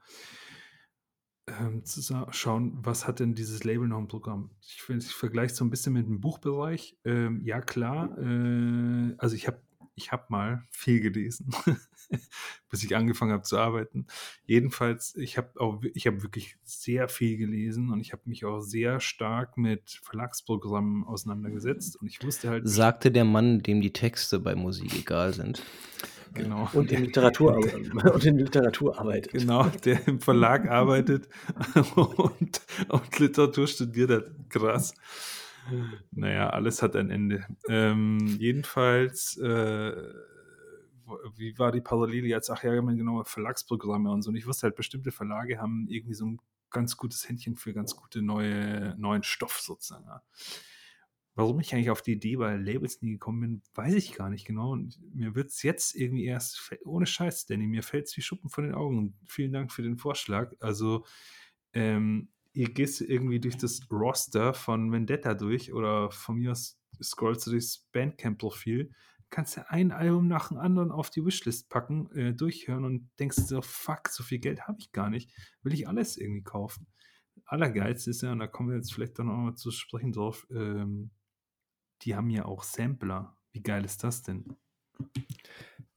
ähm, zu schauen, was hat denn dieses Label noch im Programm? Ich ich vergleiche so ein bisschen mit dem Buchbereich. Ähm, ja, klar. Äh, also ich habe ich hab mal viel gelesen, bis ich angefangen habe zu arbeiten. Jedenfalls, ich habe habe wirklich sehr viel gelesen und ich habe mich auch sehr stark mit Verlagsprogrammen auseinandergesetzt und ich wusste halt. Sagte der Mann, dem die Texte bei Musik egal sind. Genau. Und in Literaturarbeit. und in Literatur arbeitet. Genau, der im Verlag arbeitet und, und Literatur studiert hat. Krass. Naja, alles hat ein Ende. Ähm, jedenfalls, äh, wie war die Parallele jetzt? Ach ja, genau, Verlagsprogramme und so. Und ich wusste halt, bestimmte Verlage haben irgendwie so ein ganz gutes Händchen für ganz gute neue, neuen Stoff sozusagen. Warum ich eigentlich auf die Idee bei Labels nie gekommen bin, weiß ich gar nicht genau. Und mir wird es jetzt irgendwie erst, ohne Scheiß, Danny, mir fällt es wie Schuppen von den Augen. Vielen Dank für den Vorschlag. Also, ähm, ihr gehst irgendwie durch das Roster von Vendetta durch oder von mir aus scrollst du durchs Bandcamp-Profil, kannst ja ein Album nach dem anderen auf die Wishlist packen, äh, durchhören und denkst so, fuck, so viel Geld habe ich gar nicht. Will ich alles irgendwie kaufen? Allergeilste ist ja, und da kommen wir jetzt vielleicht dann auch mal zu sprechen drauf, ähm, die haben ja auch Sampler. Wie geil ist das denn?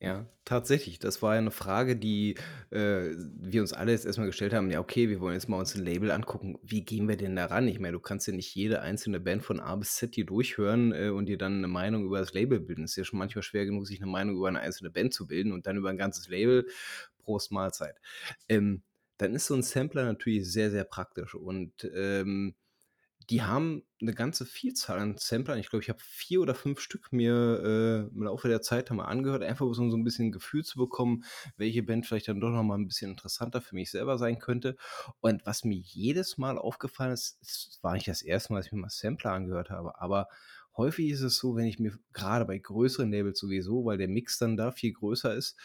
Ja, tatsächlich. Das war ja 'ne Frage, die, äh, wir uns alle jetzt erst mal gestellt haben. Ja, okay, wir wollen jetzt mal uns 'n Label angucken. Wie gehen wir denn da ran? Ich meine, du kannst ja nicht jede einzelne Band von A bis Z dir durchhören, äh, und dir dann 'ne Meinung über das Label bilden. Ist ja schon manchmal schwer genug, sich 'ne Meinung über 'ne einzelne Band zu bilden und dann über 'n ganzes Label. Prost Mahlzeit. Ähm, dann ist so 'n Sampler natürlich sehr, sehr praktisch und, ähm, die haben 'ne ganze Vielzahl an Samplern. Ich glaube, ich habe 4 oder 5 Stück mir, äh, im Laufe der Zeit mal angehört, einfach um so 'n bisschen Gefühl zu bekommen, welche Band vielleicht dann doch noch mal 'n bisschen interessanter für mich selber sein könnte. Und was mir jedes Mal aufgefallen ist es war nicht das 1. Mal, dass ich mir mal Sampler angehört habe, aber häufig ist es so, wenn ich mir grade bei größeren Labels sowieso, weil der Mix dann da viel größer ist,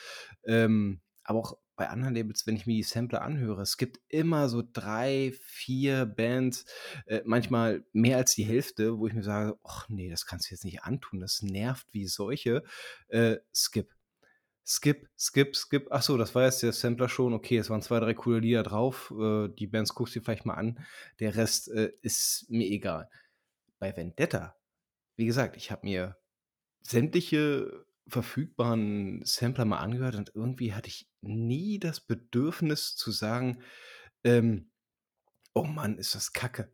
ähm, aber auch bei anderen Labels, wenn ich mir die Sampler anhöre, es gibt immer so 3, 4 Bands, äh, manchmal mehr als die Hälfte, wo ich mir sage: „Och ne, das kannst du jetzt nicht antun, das nervt wie Seuche. Äh, skip. Skip, skip, skip. Ach so, das war jetzt der Sampler schon. Okay, es waren 2, 3 coole Lieder drauf. Äh, die Bands guckst dir vielleicht mal an. Der Rest, äh, ist mir egal.“ Bei Vendetta, wie gesagt, ich habe mir sämtliche verfügbaren Sampler mal angehört und irgendwie hatte ich nie das Bedürfnis zu sagen, ähm: „Oh Mann, ist das Kacke.“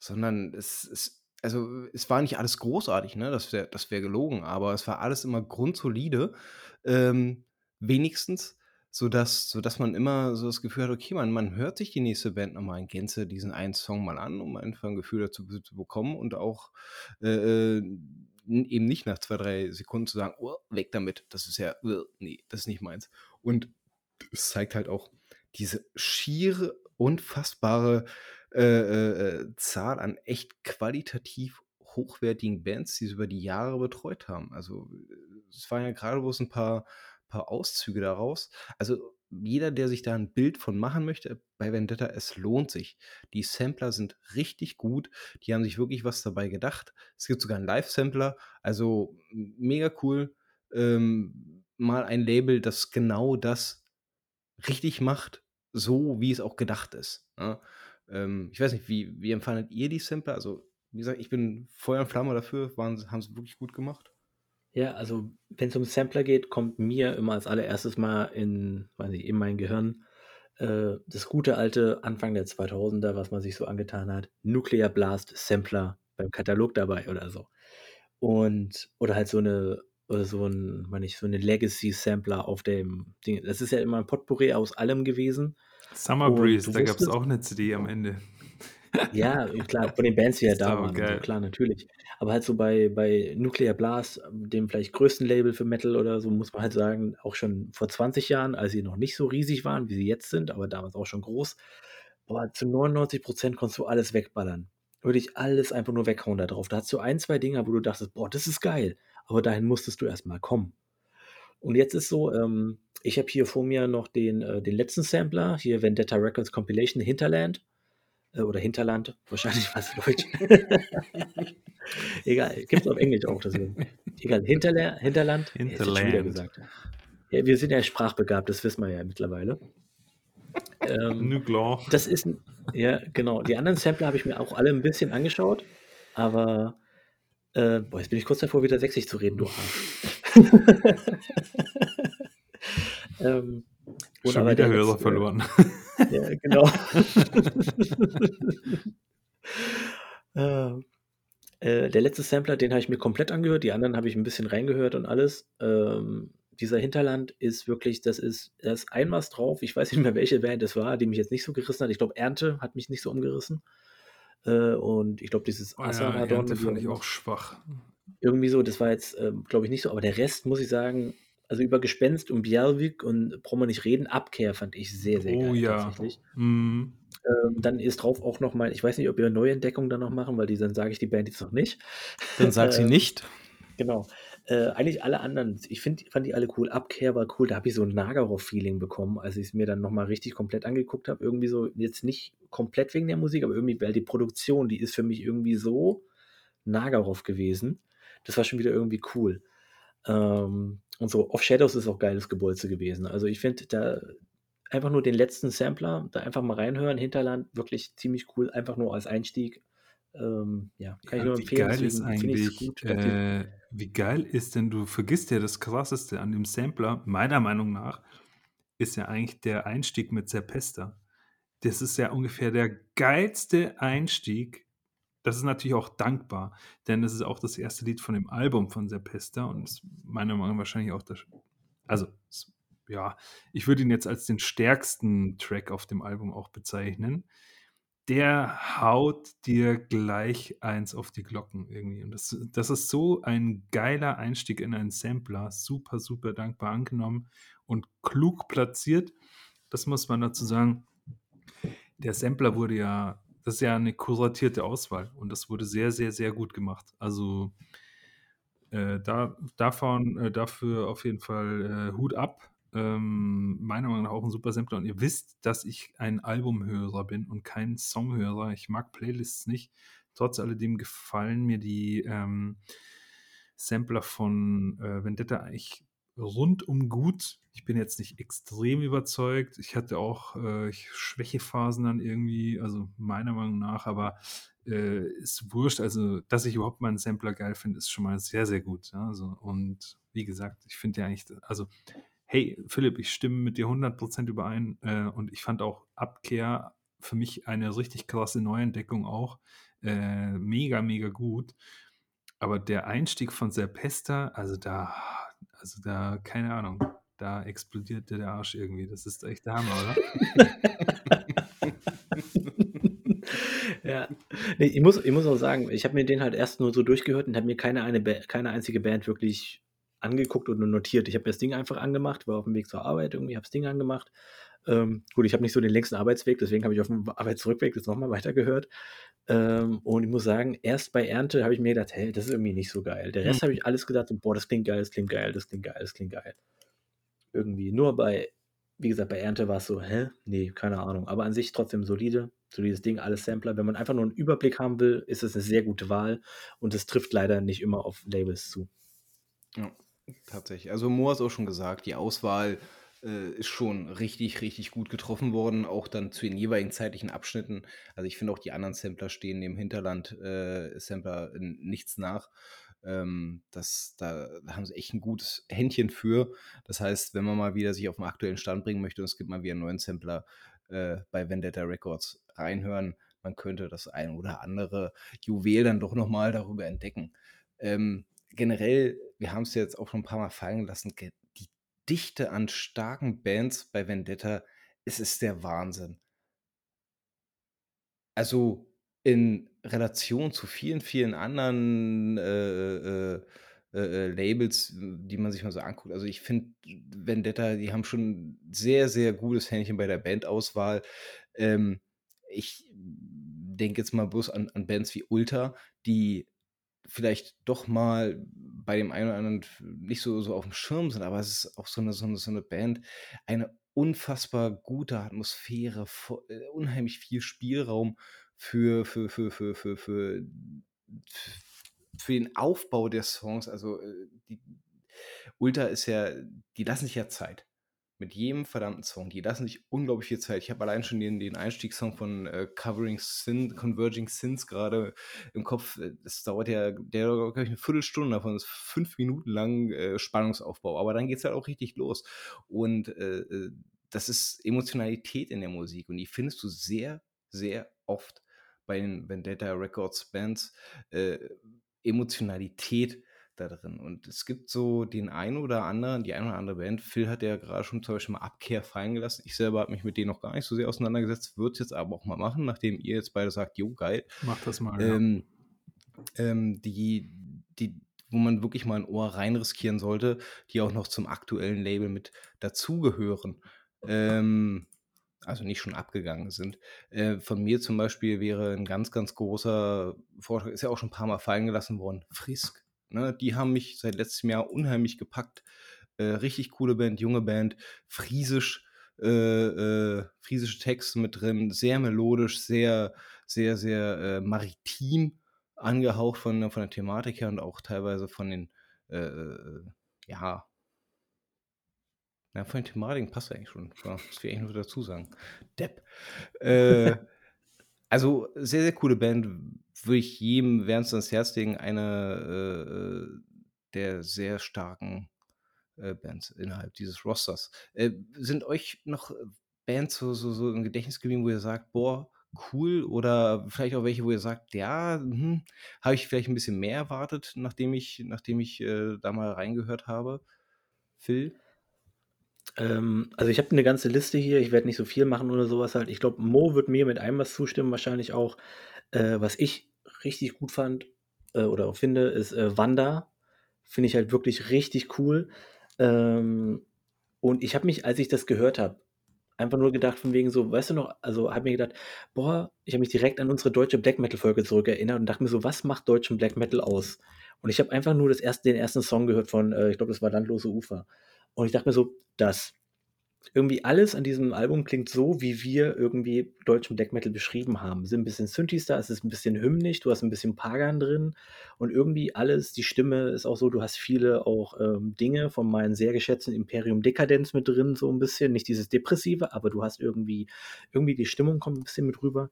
Sondern es es also, es war nicht alles großartig, ne? Das wäre das wäre gelogen, aber es war alles immer grundsolide, ähm, wenigstens, sodass sodass man immer so das Gefühl hat, okay, man man hört sich die nächste Band noch mal in Gänze diesen einen Song mal an, um einfach 'n Gefühl dazu zu bekommen und auch, äh, äh, eben nicht nach 2, 3 Sekunden zu sagen: „Oh, weg damit. Das ist ja, ne, das ist nicht meins.“ Und es zeigt halt auch diese schiere, unfassbare, äh, äh, äh, Zahl an echt qualitativ hochwertigen Bands, die sie über die Jahre betreut haben. Also, es waren ja grade bloß 'n paar paar Auszüge daraus. Also, jeder, der sich da 'n Bild von machen möchte bei Vendetta, es lohnt sich. Die Sampler sind richtig gut. Die haben sich wirklich was dabei gedacht. Es gibt sogar 'n Livesampler, also mega cool. Ähm, mal ein Label, das genau das richtig macht, so wie es auch gedacht ist, ne? Ähm, ich weiß nicht, wie wie empfandet ihr die Sampler? Also, wie gesagt, ich bin Feuer und Flamme dafür, waren haben sie wirklich gut gemacht. Ja, also, wenn's um Sampler geht, kommt mir immer als allererstes Mal in weiß nicht, in mein Gehirn, äh, das gute alte Anfang der 2000er, was man sich so angetan hat. Nuclear Blast Sampler beim Katalog dabei oder so. Und oder halt so 'ne oder so 'n meine ich, so 'ne Legacy-Sampler auf dem Ding. Das ist ja immer 'n Potpourri aus allem gewesen. Summer Breeze, da gab's wusstest auch 'ne CD am Ende. Ja, klar, von den Bands, die halt da waren so, klar, natürlich. Aber halt so bei bei Nuclear Blast, dem vielleicht größten Label für Metal oder so, muss man halt sagen, auch schon vor 20 Jahren, als sie noch nicht so riesig waren, wie sie jetzt sind, aber damals auch schon groß. Boah, zu 99 % konntest du alles wegballern. Wirklich alles einfach nur weghauen da drauf. Da hattest du 1, 2 Dinger, wo du dachtest: „Boah, das ist geil.“ Aber dahin musstest du erst mal kommen. Und jetzt ist so, ähm, ich habe hier vor mir noch den äh, den letzten Sampler, hier Vendetta Records Compilation Hinterland, oder Hinterland, wahrscheinlich war's Deutsch. Egal, gibt's auf Englisch auch, deswegen. Egal, Hinterler Hinterland? Hinterland. gesagt. Ja, wir sind ja sprachbegabt, das wissen wir ja mittlerweile. Ähm, das ist ja, genau. Die anderen Sampler habe ich mir auch alle 'n bisschen angeschaut, aber, äh boah, jetzt bin ich kurz davor, wieder Sächsisch zu reden, du Arsch. Ähm, Schon wieder der Hörer äh verloren. Ja, genau. Äh, äh, der letzte Sampler, den habe ich mir komplett angehört, die anderen habe ich 'n bisschen reingehört und alles. Ähm, dieser Hinterland ist wirklich das ist da ist ein was drauf. Ich weiß nicht mehr, welche Band es war, die mich jetzt nicht so gerissen hat. Ich glaube, Ernte hat mich nicht so umgerissen. Äh, und ich glaube, dieses Oh ja, Ernte fand ich auch schwach. Irgendwie so, das war jetzt, ähm, glaube ich, nicht so, aber der Rest, muss ich sagen also, über Gespenst und Bjälvik und brauchen wir nicht reden, Abkehr fand ich sehr, sehr Oh geil ja. tatsächlich. Mhm. Ähm, dann ist drauf auch noch mal ich weiß nicht, ob wir Neuentdeckungen da noch machen, weil die dann sage ich die Band jetzt noch nicht. Dann sag sie Ähm, nicht. genau. Äh, eigentlich alle anderen ich finde fand die alle cool. Abkehr war cool, da habe ich so 'n Nagaroff-Feeling bekommen, als ich's mir dann noch mal richtig komplett angeguckt habe. Irgendwie so jetzt nicht komplett wegen der Musik, aber irgendwie weil die Produktion, die ist für mich irgendwie so Nagaroff gewesen. Das war schon wieder irgendwie cool. Ähm, und so Of Shadows ist auch geiles Gebolze gewesen. Also, ich finde da einfach nur den letzten Sampler, da einfach mal reinhören, Hinterland, wirklich ziemlich cool, einfach nur als Einstieg. Ähm, ja, kann ich Ja, nur wie empfehlen, geil ist deswegen ich's eigentlich, gut, äh, wie geil ist denn du vergisst ja das Krasseste an dem Sampler, meiner Meinung nach, ist ja eigentlich der Einstieg mit Serpester. Das ist ja ungefähr der geilste Einstieg. Das ist natürlich auch dankbar, denn das ist auch das erste Lied von dem Album von Serpester und ist meiner Meinung nach wahrscheinlich auch das also, ja, ich würde ihn jetzt als den stärksten Track auf dem Album auch bezeichnen. Der haut dir gleich eins auf die Glocken irgendwie und das das ist so ein geiler Einstieg in einen Sampler. Super, super dankbar angenommen und klug platziert. Das muss man dazu sagen. Der Sampler wurde ja das ist ja 'ne kuratierte Auswahl und das wurde sehr, sehr, sehr gut gemacht. Also, äh, da davon äh, dafür auf jeden Fall, äh, Hut ab. Ähm, meiner Meinung nach auch 'n super Sampler und ihr wisst, dass ich ein Albumhörer bin und kein Songhörer. Ich mag Playlists nicht. Trotz alledem gefallen mir die, ähm, Sampler von, äh, Vendetta eigentlich rundum gut. Ich bin jetzt nicht extrem überzeugt. Ich hatte auch, äh, Schwächephasen dann irgendwie, also meiner Meinung nach, aber, äh, ist wurscht. Also, dass ich überhaupt mal 'n Sampler geil finde, ist schon mal sehr, sehr gut, ja, also und wie gesagt, ich finde ja eigentlich also, hey, Philipp, ich stimme mit dir 100% überein, äh, und ich fand auch Abkehr für mich eine richtig krasse Neuentdeckung auch, äh, mega, mega gut. Aber der Einstieg von Serpester, also da also da keine Ahnung, da explodiert dir der Arsch irgendwie. Das ist echt der Hammer, oder? Ja. Ne, ich muss ich muss auch sagen, ich habe mir den halt erst nur so durchgehört und habe mir keine eine keine einzige Band wirklich angeguckt oder notiert. Ich habe mir das Ding einfach angemacht, war auf'm Weg zur Arbeit irgendwie, habe das Ding angemacht. Ähm, gut, ich habe nicht so den längsten Arbeitsweg, deswegen habe ich auf'm Arbeitsrückweg das noch mal weitergehört. Ähm, und ich muss sagen, erst bei Ernte habe ich mir gedacht: „Hey, das ist irgendwie nicht so geil.“ Der Rest Mhm. habe ich alles gedacht so: „Boah, das klingt geil, das klingt geil, das klingt geil, das klingt geil.“ Irgendwie. Nur bei wie gesagt, bei Ernte war's so: „Hä? Ne, keine Ahnung.“ Aber an sich trotzdem solide solides Ding, alles Sampler. Wenn man einfach nur 'n Überblick haben will, ist es 'ne sehr gute Wahl und es trifft leider nicht immer auf Labels zu. Ja, tatsächlich. Also, Mo hat's auch schon gesagt, die Auswahl, äh, ist schon richtig, richtig gut getroffen worden, auch dann zu den jeweiligen zeitlichen Abschnitten. Also, ich finde auch die anderen Sampler stehen dem Hinterland, äh, nichts nach. Ähm, das da haben sie echt 'n gutes Händchen für. Das heißt, wenn man mal wieder sich auf'n aktuellen Stand bringen möchte und es gibt mal wieder 'n neuen Sampler, äh, bei Vendetta Records reinhören. Man könnte das ein oder andere Juwel dann doch noch mal darüber entdecken. Ähm, generell, wir haben's ja jetzt auch schon 'n paarmal fallen gelassen, ge die Dichte an starken Bands bei Vendetta, es ist der Wahnsinn. Also, in Relation zu vielen, vielen anderen, äh, äh, äh, äh, Labels, die man sich mal so anguckt. Also, ich finde, Vendetta, die haben schon sehr, sehr gutes Händchen bei der Bandauswahl. Ähm, ich denke jetzt mal bloß an an Bands wie Ulta, die vielleicht doch mal bei dem einen oder anderen nicht so so auf'm Schirm sind, aber es ist auch so 'ne so 'ne so 'ne Band, eine unfassbar gute Atmosphäre, äh, unheimlich viel Spielraum für für für für für für für den Aufbau der Songs. Also, äh, die Ulta ist ja die lassen sich ja Zeit. Mit jedem verdammten Song. Die lassen sich unglaublich viel Zeit. Ich habe allein schon den den Einstiegssong von, äh, Covering Sin Converging Sins grade im Kopf. Äh, das dauert ja der glaube ich, 'ne Viertelstunde, davon ist 5 Minuten lang, äh, Spannungsaufbau. Aber dann geht's halt auch richtig los. Und, äh, äh, das ist Emotionalität in der Musik und die findest du sehr, sehr oft bei den Vendetta Records Bands, äh, Emotionalität da drin. Und es gibt so den einen oder anderen die eine oder andere Band Phil hat ja grade schon zum Beispiel mal Abkehr fallen gelassen. Ich selber habe mich mit denen noch gar nicht so sehr auseinandergesetzt, würde es jetzt aber auch mal machen, nachdem ihr jetzt beide sagt: „Jo, geil.“ Mach das mal, ja. Ähm, ähm, die die wo man wirklich mal 'n Ohr rein riskieren sollte, die auch noch zum aktuellen Label mit dazugehören, ähm, also nicht schon abgegangen sind. Äh, von mir zum Beispiel wäre 'n ganz, ganz großer Vorschlag ist ja auch schon paarmal fallen gelassen worden, Frisk, ne? Die haben mich seit letztem Jahr unheimlich gepackt. Äh, richtig coole Band, junge Band, friesisch äh, äh, friesische Texte mit drin, sehr melodisch, sehr, sehr, sehr, äh, maritim angehaucht von der von der Thematik her und auch teilweise von den, äh, äh, ja ja, von den Thematiken passt eigentlich schon. Was will ich eigentlich noch dazu sagen? Depp. Also, sehr, sehr coole Band, würde ich jedem wärmstens ans Herz legen. Eine, äh, äh, der sehr starken äh, Bands innerhalb dieses Rosters. Äh, sind euch noch äh, Bands so, so, so im Gedächtnis geblieben, wo ihr sagt, boah, cool oder vielleicht auch welche, wo ihr sagt, ja, hm, habe ich vielleicht ein bisschen mehr erwartet, nachdem ich, nachdem ich äh, da mal reingehört habe. Phil? Ähm, also ich habe eine ganze Liste hier, ich werde nicht so viel machen oder sowas halt. Ich glaube, Mo wird mir mit einem was zustimmen, wahrscheinlich auch. Äh, was ich richtig gut fand äh, oder auch finde, ist äh, Wanda. Finde ich halt wirklich richtig cool. Ähm, und ich habe mich, als ich das gehört habe, einfach nur gedacht von wegen so, weißt du noch, also habe mir gedacht, boah, ich habe mich direkt an unsere deutsche Black Metal Folge zurückerinnert und dachte mir so, was macht deutschen Black Metal aus? Und ich habe einfach nur das erste, den ersten Song gehört von, äh, ich glaube, das war Landlose Ufer. Und ich dachte mir so, das irgendwie alles an diesem Album klingt so, wie wir irgendwie deutschen Black Metal beschrieben haben. Es sind ein bisschen Synthes da, es ist ein bisschen hymnisch, du hast ein bisschen Pagan drin und irgendwie alles, die Stimme ist auch so, du hast viele auch ähm, Dinge von meinem sehr geschätzten Imperium Dekadenz mit drin, so ein bisschen. Nicht dieses Depressive, aber du hast irgendwie, irgendwie die Stimmung kommt ein bisschen mit rüber.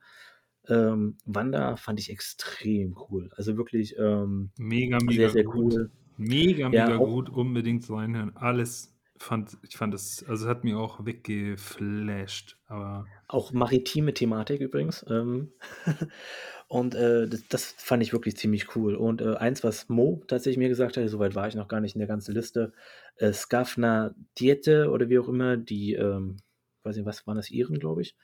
Ähm, Wanda fand ich extrem cool. Also wirklich ähm, mega, mega sehr, sehr gut. cool. Mega, mega ja, gut. Unbedingt reinhören. Alles fand, ich fand es, also hat mir auch weggeflasht. Aber auch maritime Thematik übrigens. Ähm, und äh, das, das, fand ich wirklich ziemlich cool. Und äh, eins, was Mo tatsächlich mir gesagt hat, soweit war ich noch gar nicht in der ganzen Liste, äh, Skafna Diete oder wie auch immer, die, ähm, weiß nicht, was waren das, Iren, glaube ich.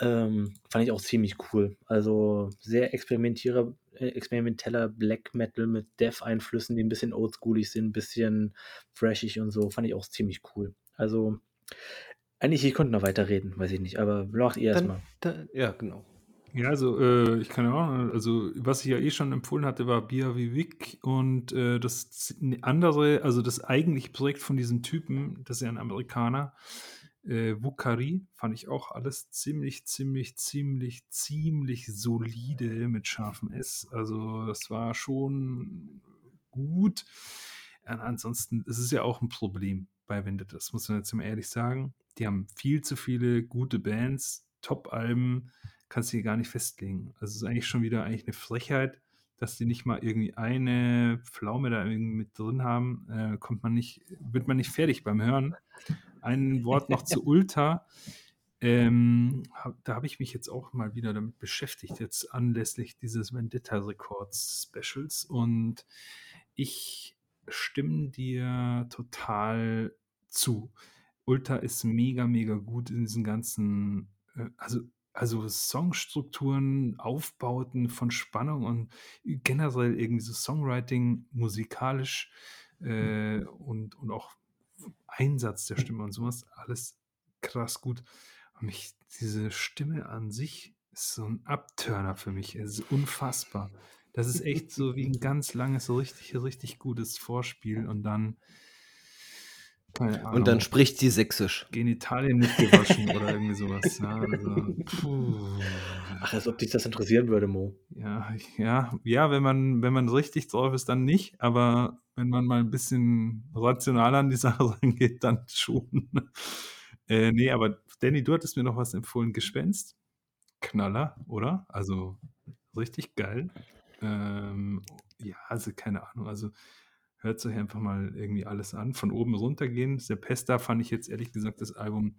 Ähm, fand ich auch ziemlich cool. Also sehr experimentierer, äh, experimenteller Black Metal mit Death-Einflüssen, die ein bisschen oldschoolig sind, ein bisschen freshig und so. Fand ich auch ziemlich cool. Also eigentlich, ich konnte noch weiterreden, weiß ich nicht, aber macht ihr erstmal. Ja, genau. Ja, also äh, ich kann ja auch, also was ich ja eh schon empfohlen hatte, war Bia Vivik und äh, das andere, also das eigentliche Projekt von diesem Typen, das ist ja ein Amerikaner, äh, Wukari fand ich auch alles ziemlich, ziemlich, ziemlich, ziemlich solide mit scharfem S. Also das war schon gut. Und ansonsten, es ist ja auch ein Problem bei Vendetta, das muss man jetzt mal ehrlich sagen. Die haben viel zu viele gute Bands, Top-Alben, kannst du hier gar nicht festlegen. Also es ist eigentlich schon wieder eigentlich eine Frechheit, dass die nicht mal irgendwie eine Pflaume da irgendwie mit drin haben, äh, kommt man nicht, wird man nicht fertig beim Hören. Ein Wort noch zu Ulta. Ähm, hab, da habe ich mich jetzt auch mal wieder damit beschäftigt, jetzt anlässlich dieses Vendetta Records Specials. Und ich stimme dir total zu. Ulta ist mega, mega gut in diesen ganzen, äh, also also Songstrukturen, Aufbauten von Spannung und generell irgendwie so Songwriting musikalisch, äh, und und auch Einsatz der Stimme und sowas alles krass gut. Und mich diese Stimme an sich ist so ein Abturner für mich. Es ist unfassbar. Das ist echt so wie ein ganz langes, so richtig richtig gutes Vorspiel und dann. Und dann spricht sie sächsisch. Genitalien nicht gewaschen oder irgendwie sowas. Ja, also, Ach, als ob dich das interessieren würde, Mo. Ja, ja, ja, wenn man, wenn man richtig drauf ist, dann nicht, aber wenn man mal ein bisschen rational an die Sache rangeht, dann schon. äh, nee, aber Danny, du hattest mir noch was empfohlen, Gespenst. Knaller, oder? Also richtig geil. Ähm, ja, also keine Ahnung, also Hört euch einfach mal irgendwie alles an. Von oben runtergehen. Sepesta fand ich jetzt ehrlich gesagt das Album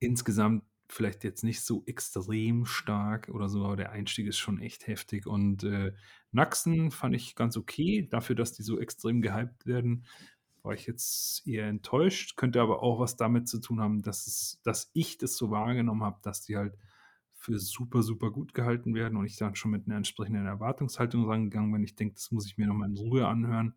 insgesamt vielleicht jetzt nicht so extrem stark oder so, aber der Einstieg ist schon echt heftig. Und äh, Naxen fand ich ganz okay. Dafür, dass die so extrem gehypt werden, war ich jetzt eher enttäuscht. Könnte aber auch was damit zu tun haben, dass, es, dass ich das so wahrgenommen habe, dass die halt für super, super gut gehalten werden und ich dann schon mit einer entsprechenden Erwartungshaltung rangegangen bin. Ich denke, das muss ich mir nochmal in Ruhe anhören.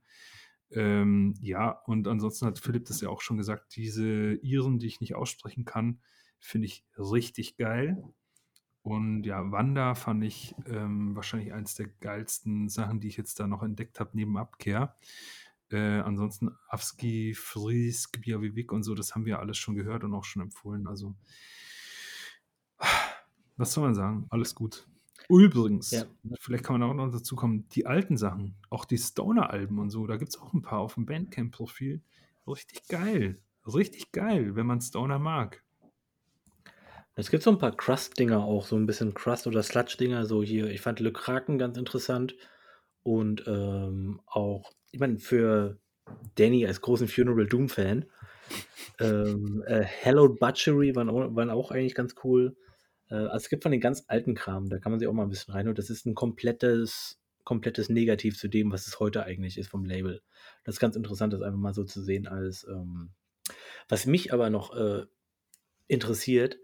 Ähm, ja, und ansonsten hat Philipp das ja auch schon gesagt, diese Iren, die ich nicht aussprechen kann, finde ich richtig geil. Und ja, Wanda fand ich ähm, wahrscheinlich eins der geilsten Sachen, die ich jetzt da noch entdeckt habe, neben Abkehr. Äh, ansonsten Avski, Fries, Biavivik und so, das haben wir alles schon gehört und auch schon empfohlen. Also was soll man sagen? Alles gut. Übrigens, ja. vielleicht kann man auch noch dazu kommen, die alten Sachen, auch die Stoner-Alben und so, da gibt es auch ein paar auf dem Bandcamp-Profil. Richtig geil. Richtig geil, wenn man Stoner mag. Es gibt so ein paar Crust-Dinger auch, so ein bisschen Crust- oder Sludge-Dinger, so hier. Ich fand Le Kraken ganz interessant. und ähm, auch, ich meine, für Danny als großen Funeral Doom-Fan, ähm, äh, Hello Butchery waren auch, waren auch eigentlich ganz cool. Äh, also es gibt von den ganz alten Kram, da kann man sich auch mal ein bisschen rein. Und das ist ein komplettes, komplettes Negativ zu dem, was es heute eigentlich ist vom Label. Das ist ganz interessant, das einfach mal so zu sehen als. Ähm, was mich aber noch äh, interessiert,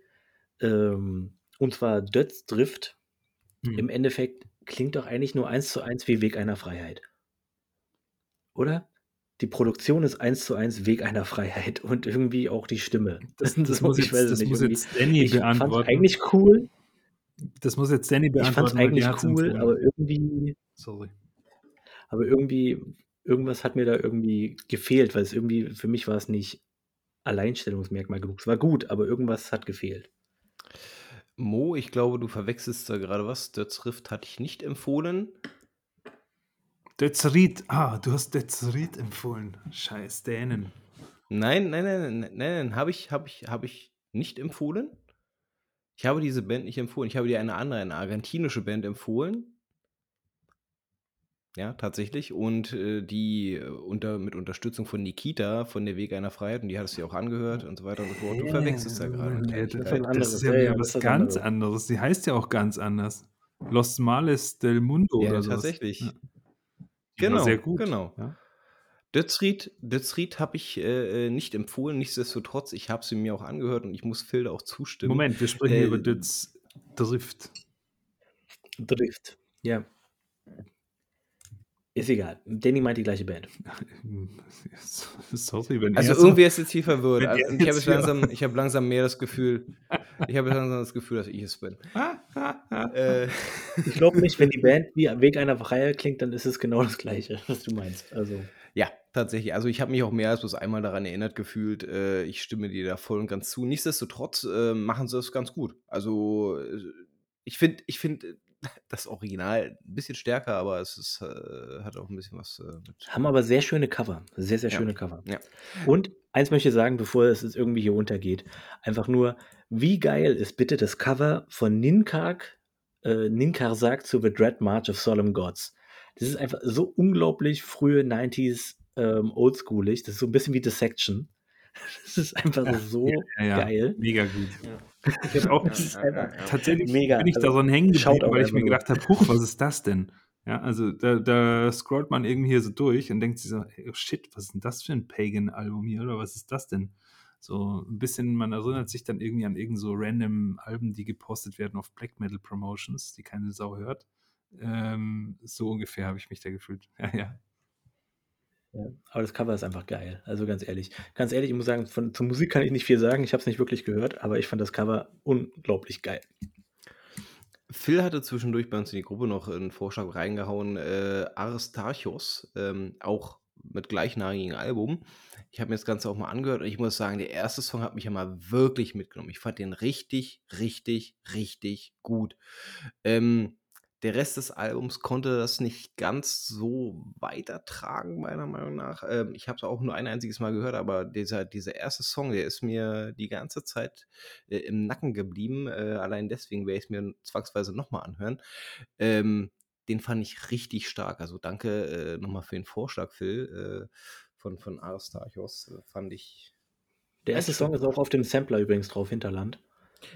ähm, und zwar Dötz Drift, Hm. im Endeffekt klingt doch eigentlich nur eins zu eins wie Weg einer Freiheit. Oder? Die Produktion ist eins zu eins Weg einer Freiheit und irgendwie auch die Stimme. Das, das So, muss ich jetzt, das nicht. muss jetzt Danny Ich fand beantworten. eigentlich cool. Das muss jetzt Danny Ich fand es beantworten, weil die eigentlich cool, aber irgendwie, Sorry. aber irgendwie, irgendwas hat mir da irgendwie gefehlt, weil es irgendwie, für mich war es nicht Alleinstellungsmerkmal genug. Es war gut, aber irgendwas hat gefehlt. Mo, ich glaube, du verwechselst da gerade was. Dötz Rift hatte ich nicht empfohlen. Dötzried. Ah, du hast Dötzried empfohlen. Scheiß Dänen. Nein, nein, nein, nein, nein, nein, habe ich, habe ich, habe ich nicht empfohlen. Ich habe diese Band nicht empfohlen. Ich habe dir eine andere, eine argentinische Band empfohlen. Ja, tatsächlich. Und äh, die äh, unter, mit Unterstützung von Nikita von der Weg einer Freiheit. Und die hattest du ja auch angehört und so weiter und so fort. Du verwechselst da gerade. Ja, Das ist das, ist ja Ja, ja, was ganz anderes. anderes. Die heißt ja auch ganz anders. Los Males del Mundo Ja, oder sowas. tatsächlich. Ja. Die Genau, sehr gut. genau. Ja. Dötzried, Dötzried habe ich äh, äh, nicht empfohlen. Nichtsdestotrotz, ich habe sie mir auch angehört und ich muss Phil auch zustimmen. Moment, wir sprechen Äh, über Dötz Drift. Drift. Ja. Ist egal. Danny meint die gleiche Band. Sorry, wenn Also so- irgendwie ist jetzt hier verwirrt. Also, ich habe langsam, ich habe langsam mehr das Gefühl, ich habe langsam das Gefühl, dass ich es bin. Äh, Ich glaube nicht, wenn die Band wie Weg einer Freiheit klingt, dann ist es genau das Gleiche, was du meinst. Also, ja, tatsächlich. Also ich habe mich auch mehr als bloß einmal daran erinnert gefühlt. Äh, ich stimme dir da voll und ganz zu. Nichtsdestotrotz äh, machen sie es ganz gut. Also ich finde, ich finde das Original ein bisschen stärker, aber es ist, äh, hat auch ein bisschen was äh, mit. haben aber sehr schöne Cover. Sehr, sehr Ja. schöne Cover. Ja. Und eins möchte ich sagen, bevor es jetzt irgendwie hier untergeht. Einfach nur, wie geil ist bitte das Cover von Ninkark, äh, Ninkar sagt zu The Dread March of Solemn Gods. Das ist einfach so unglaublich frühe 90s ähm, oldschoolig. Das ist so ein bisschen wie Dissection. Das ist einfach so Ja, ja. geil. Mega gut. Ich hab auch tatsächlich mega. bin ich Also, daran hängen geblieben, weil ich mir gedacht habe, huch, was ist das denn? Ja, also da, da scrollt man irgendwie hier so durch und denkt sich so, ey, oh shit, was ist denn das für ein Pagan-Album hier oder was ist das denn? So ein bisschen, man erinnert sich dann irgendwie an irgend so random Alben, die gepostet werden auf Black Metal Promotions, die keine Sau hört. Ähm, so ungefähr habe ich mich da gefühlt. Ja, ja. Aber das Cover ist einfach geil. Also ganz ehrlich. Ganz ehrlich, ich muss sagen, von, zur Musik kann ich nicht viel sagen. Ich habe es nicht wirklich gehört, aber ich fand das Cover unglaublich geil. Phil hatte zwischendurch bei uns in die Gruppe noch einen Vorschlag reingehauen, äh, Aristarchos, ähm, auch mit gleichnamigem Album. Ich habe mir das Ganze auch mal angehört und ich muss sagen, der erste Song hat mich ja mal wirklich mitgenommen. Ich fand den richtig, richtig, richtig gut. Ähm, der Rest des Albums konnte das nicht ganz so weitertragen, meiner Meinung nach. Ähm, ich habe es auch nur ein einziges Mal gehört, aber dieser, dieser erste Song, der ist mir die ganze Zeit äh, im Nacken geblieben. Äh, allein deswegen werde ich es mir zwangsweise nochmal anhören. Ähm, den fand ich richtig stark. Also danke äh, nochmal für den Vorschlag, Phil, äh, von, von Aristarchos. Äh, fand ich. Der erste Song ist auch auf dem Sampler übrigens drauf, Hinterland.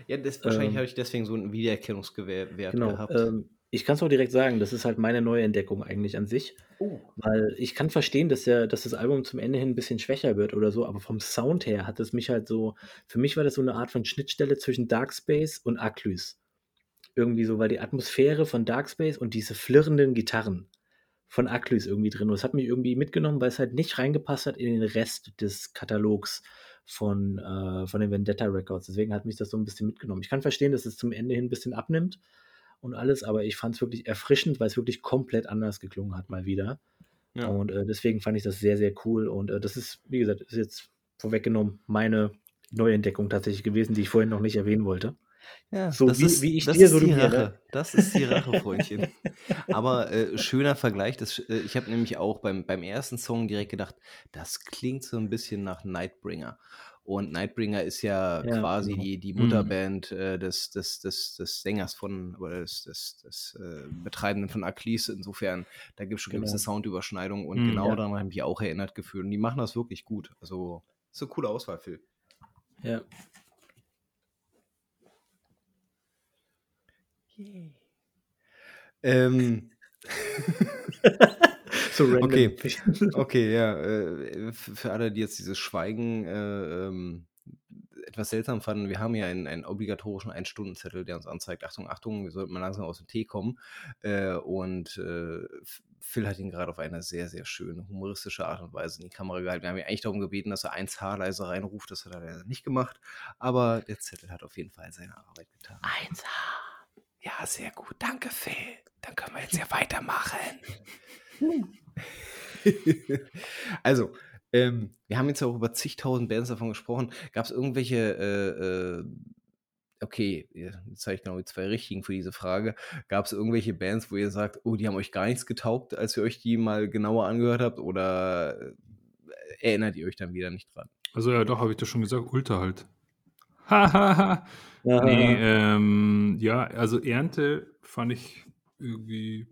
Ja, das, wahrscheinlich Ähm, habe ich deswegen so einen Wiedererkennungswert Genau. gehabt. Ähm, ich kann es auch direkt sagen, das ist halt meine neue Entdeckung eigentlich an sich. oh. Weil ich kann verstehen, dass, der, dass das Album zum Ende hin ein bisschen schwächer wird oder so, aber vom Sound her hat es mich halt so, für mich war das so eine Art von Schnittstelle zwischen Dark Space und Aclys. Irgendwie so, weil die Atmosphäre von Dark Space und diese flirrenden Gitarren von Aclys irgendwie drin. Und es hat mich irgendwie mitgenommen, weil es halt nicht reingepasst hat in den Rest des Katalogs von, äh, von den Vendetta Records. Deswegen hat mich das so ein bisschen mitgenommen. Ich kann verstehen, dass es zum Ende hin ein bisschen abnimmt und alles, aber ich fand es wirklich erfrischend, weil es wirklich komplett anders geklungen hat mal wieder. Ja. Und äh, deswegen fand ich das sehr, sehr cool. Und äh, das ist, wie gesagt, ist jetzt vorweggenommen meine Neuentdeckung tatsächlich gewesen, die ich vorhin noch nicht erwähnen wollte. Ja, So wie- ist, wie ich das dir, ist so die ne? Rache. Das ist die Rache, Freundchen. Aber äh, schöner Vergleich. Das, äh, ich habe nämlich auch beim, beim ersten Song direkt gedacht, das klingt so ein bisschen nach Nightbringer. Und Nightbringer ist ja, Ja, quasi genau. die, die Mhm. Mutterband äh, des, des, des, des Sängers von, oder des, des, des äh, Betreibenden von Arclis. Insofern, da gibt es schon gewisse Genau. Soundüberschneidungen und Mhm. genau Ja. daran habe ich mich auch erinnert gefühlt. Und die machen das wirklich gut. Also, ist eine coole Auswahl, Phil. Ja. Ähm, So random. Okay. Okay, ja. Äh, für alle, die jetzt dieses Schweigen äh, ähm, etwas seltsam fanden, wir haben ja einen, einen obligatorischen Ein-Stunden-Zettel, der uns anzeigt, Achtung, Achtung, wir sollten mal langsam aus dem Tee kommen. Äh, und äh, Phil hat ihn gerade auf eine sehr, sehr schöne, humoristische Art und Weise in die Kamera gehalten. Wir haben ihn eigentlich darum gebeten, dass er 1H leise reinruft, das hat er leider nicht gemacht. Aber der Zettel hat auf jeden Fall seine Arbeit getan. 1H. Ja, sehr gut. Danke, Phil. Dann können wir jetzt ja weitermachen. also, ähm, wir haben jetzt auch über zigtausend Bands davon gesprochen. Gab es irgendwelche, äh, äh, okay, jetzt habe ich genau die zwei richtigen für diese Frage. Gab es irgendwelche Bands, wo ihr sagt, oh, die haben euch gar nichts getaugt, als ihr euch die mal genauer angehört habt? Oder äh, erinnert ihr euch dann wieder nicht dran? Also ja, doch, habe ich das schon gesagt, Ultra halt. Hahaha. Ja, nee, ähm, ja, also Ernte fand ich irgendwie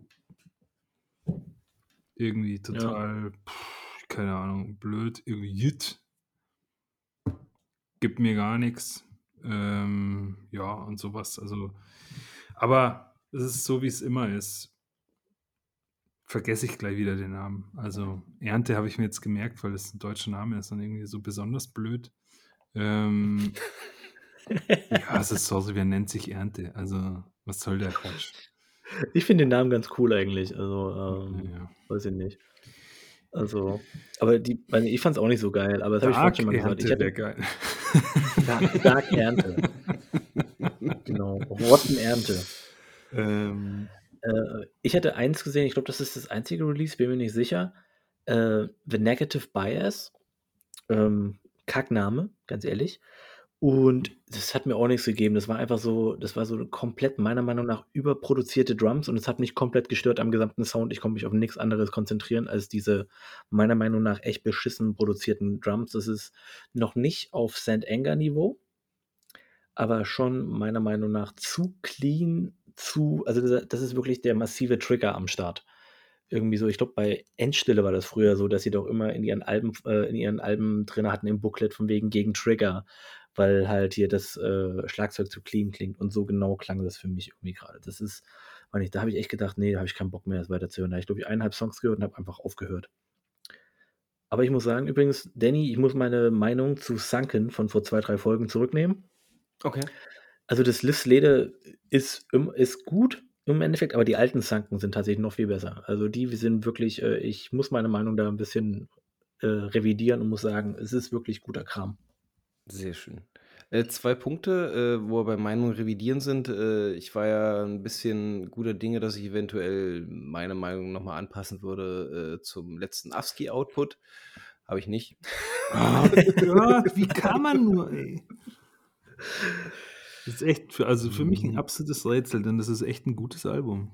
irgendwie total, pff, keine Ahnung, blöd, irgendwie jit. Gibt mir gar nichts. Ähm, ja, und sowas. Also, aber es ist so, wie es immer ist. Vergesse ich gleich wieder den Namen. Also, Ernte habe ich mir jetzt gemerkt, weil es ein deutscher Name ist und irgendwie so besonders blöd. Ähm, ja, es ist so, also, wer nennt sich Ernte? Also, was soll der Quatsch? Ich finde den Namen ganz cool eigentlich. Also, ähm, Ja. weiß ich nicht. Also, aber die, also ich fand es auch nicht so geil, aber das habe ich vorhin schon mal gesagt. Ich hatte geil. Dark, Dark Ernte. genau. Rottenernte. ähm, Äh, ich hatte eins gesehen, ich glaube, das ist das einzige Release, bin mir nicht sicher. Äh, The Negative Bias. Ähm, Kackname, ganz ehrlich. Und das hat mir auch nichts gegeben. Das war einfach so, das war so komplett meiner Meinung nach überproduzierte Drums und es hat mich komplett gestört am gesamten Sound. Ich konnte mich auf nichts anderes konzentrieren als diese meiner Meinung nach echt beschissen produzierten Drums. Das ist noch nicht auf St. Anger Niveau, aber schon meiner Meinung nach zu clean, zu, also das, das ist wirklich der massive Trigger am Start. Irgendwie so, ich glaube, bei Endstille war das früher so, dass sie doch immer in ihren Alben, äh, in ihren Alben drin hatten im Booklet von wegen gegen Trigger, weil halt hier das äh, Schlagzeug zu clean klingt und so genau klang das für mich irgendwie gerade. Das ist, meine ich, da habe ich echt gedacht, nee, da habe ich keinen Bock mehr, das weiterzuhören. Da habe ich, glaube ich, eineinhalb Songs gehört und habe einfach aufgehört. Aber ich muss sagen, übrigens, Danny, ich muss meine Meinung zu Sunken von vor zwei, drei Folgen zurücknehmen. Okay. Also das Lift-Lede ist, ist gut im Endeffekt, aber die alten Sunken sind tatsächlich noch viel besser. Also die sind wirklich, äh, ich muss meine Meinung da ein bisschen äh, revidieren und muss sagen, es ist wirklich guter Kram. Sehr schön. Äh, zwei Punkte, äh, wo wir bei Meinung revidieren sind. Äh, ich war ja ein bisschen guter Dinge, dass ich eventuell meine Meinung nochmal anpassen würde äh, zum letzten ASCII-Output. Habe ich nicht. Oh Gott, wie kann man nur, ey? Das ist echt, für, also für mich ein Mhm. absolutes Rätsel, denn das ist echt ein gutes Album.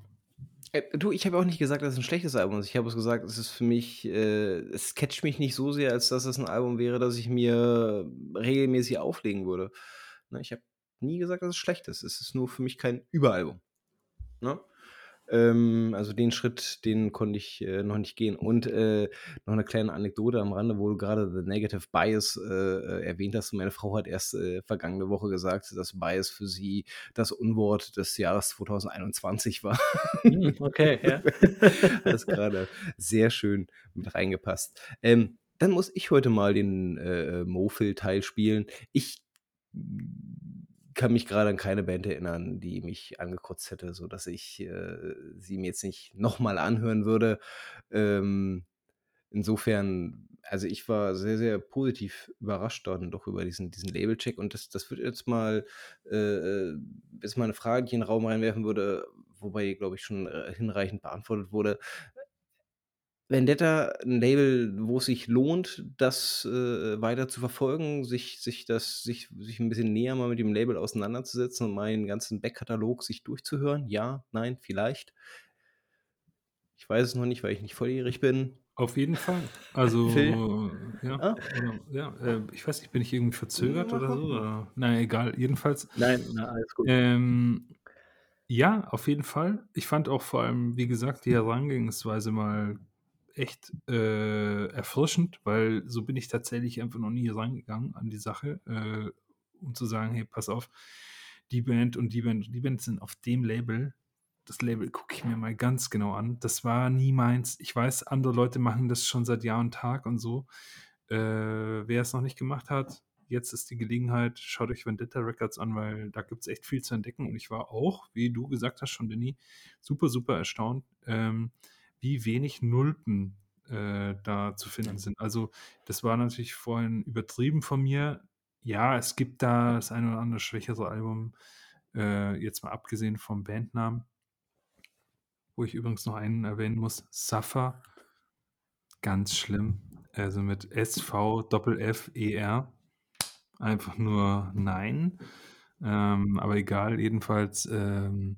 Äh, du, ich habe auch nicht gesagt, dass es ein schlechtes Album ist. Ich habe es gesagt, es ist für mich, äh, es catcht mich nicht so sehr, als dass es ein Album wäre, das ich mir regelmäßig auflegen würde. Ne, ich habe nie gesagt, dass es schlecht ist. Es ist nur für mich kein Überalbum. Ne? Ähm, also den Schritt, den konnte ich äh, noch nicht gehen. Und äh, noch eine kleine Anekdote am Rande, wo du gerade The Negative Bias äh, äh, erwähnt hast. Meine Frau hat erst äh, vergangene Woche gesagt, dass Bias für sie das Unwort des Jahres 2021 war. Hm, okay, ja. Das gerade sehr schön mit reingepasst. Ähm, dann muss ich heute mal den äh, Mofil-Teil spielen. Ich kann mich gerade an keine Band erinnern, die mich angekotzt hätte, sodass ich äh, sie mir jetzt nicht nochmal anhören würde. Ähm, insofern, also ich war sehr, sehr positiv überrascht dann doch über diesen, diesen Label-Check und das, das wird jetzt mal, äh, äh, ist mal eine Frage, die in den Raum reinwerfen würde, wobei glaube ich, schon äh, hinreichend beantwortet wurde. Vendetta, ein Label, wo es sich lohnt, das äh, weiter zu verfolgen, sich, sich, das, sich, sich ein bisschen näher mal mit dem Label auseinanderzusetzen und mal den ganzen Backkatalog sich durchzuhören? Ja, nein, vielleicht. Ich weiß es noch nicht, weil ich nicht volljährig bin. Auf jeden Fall. Also, ja, Ah? oder, ja, äh, ich weiß nicht, bin ich irgendwie verzögert oder so? Oder? Na, egal, jedenfalls. Nein, na, alles gut. Ähm, ja, auf jeden Fall. Ich fand auch vor allem, wie gesagt, die Herangehensweise mal echt äh, erfrischend, weil so bin ich tatsächlich einfach noch nie rangegangen an die Sache, äh, um zu sagen, hey, pass auf, die Band und die Band die Band sind auf dem Label. Das Label gucke ich mir mal ganz genau an. Das war nie meins. Ich weiß, andere Leute machen das schon seit Jahr und Tag und so. Äh, wer es noch nicht gemacht hat, jetzt ist die Gelegenheit, schaut euch Vendetta Records an, weil da gibt es echt viel zu entdecken. Und ich war auch, wie du gesagt hast schon, Danny, super, super erstaunt, ähm, wie wenig Nulpen äh, da zu finden sind. Also das war natürlich vorhin übertrieben von mir. Ja, es gibt da das eine oder andere schwächere Album, äh, jetzt mal abgesehen vom Bandnamen, wo ich übrigens noch einen erwähnen muss, Suffer, ganz schlimm, also mit SV Doppel F E R, einfach nur nein, ähm, aber egal, jedenfalls ähm,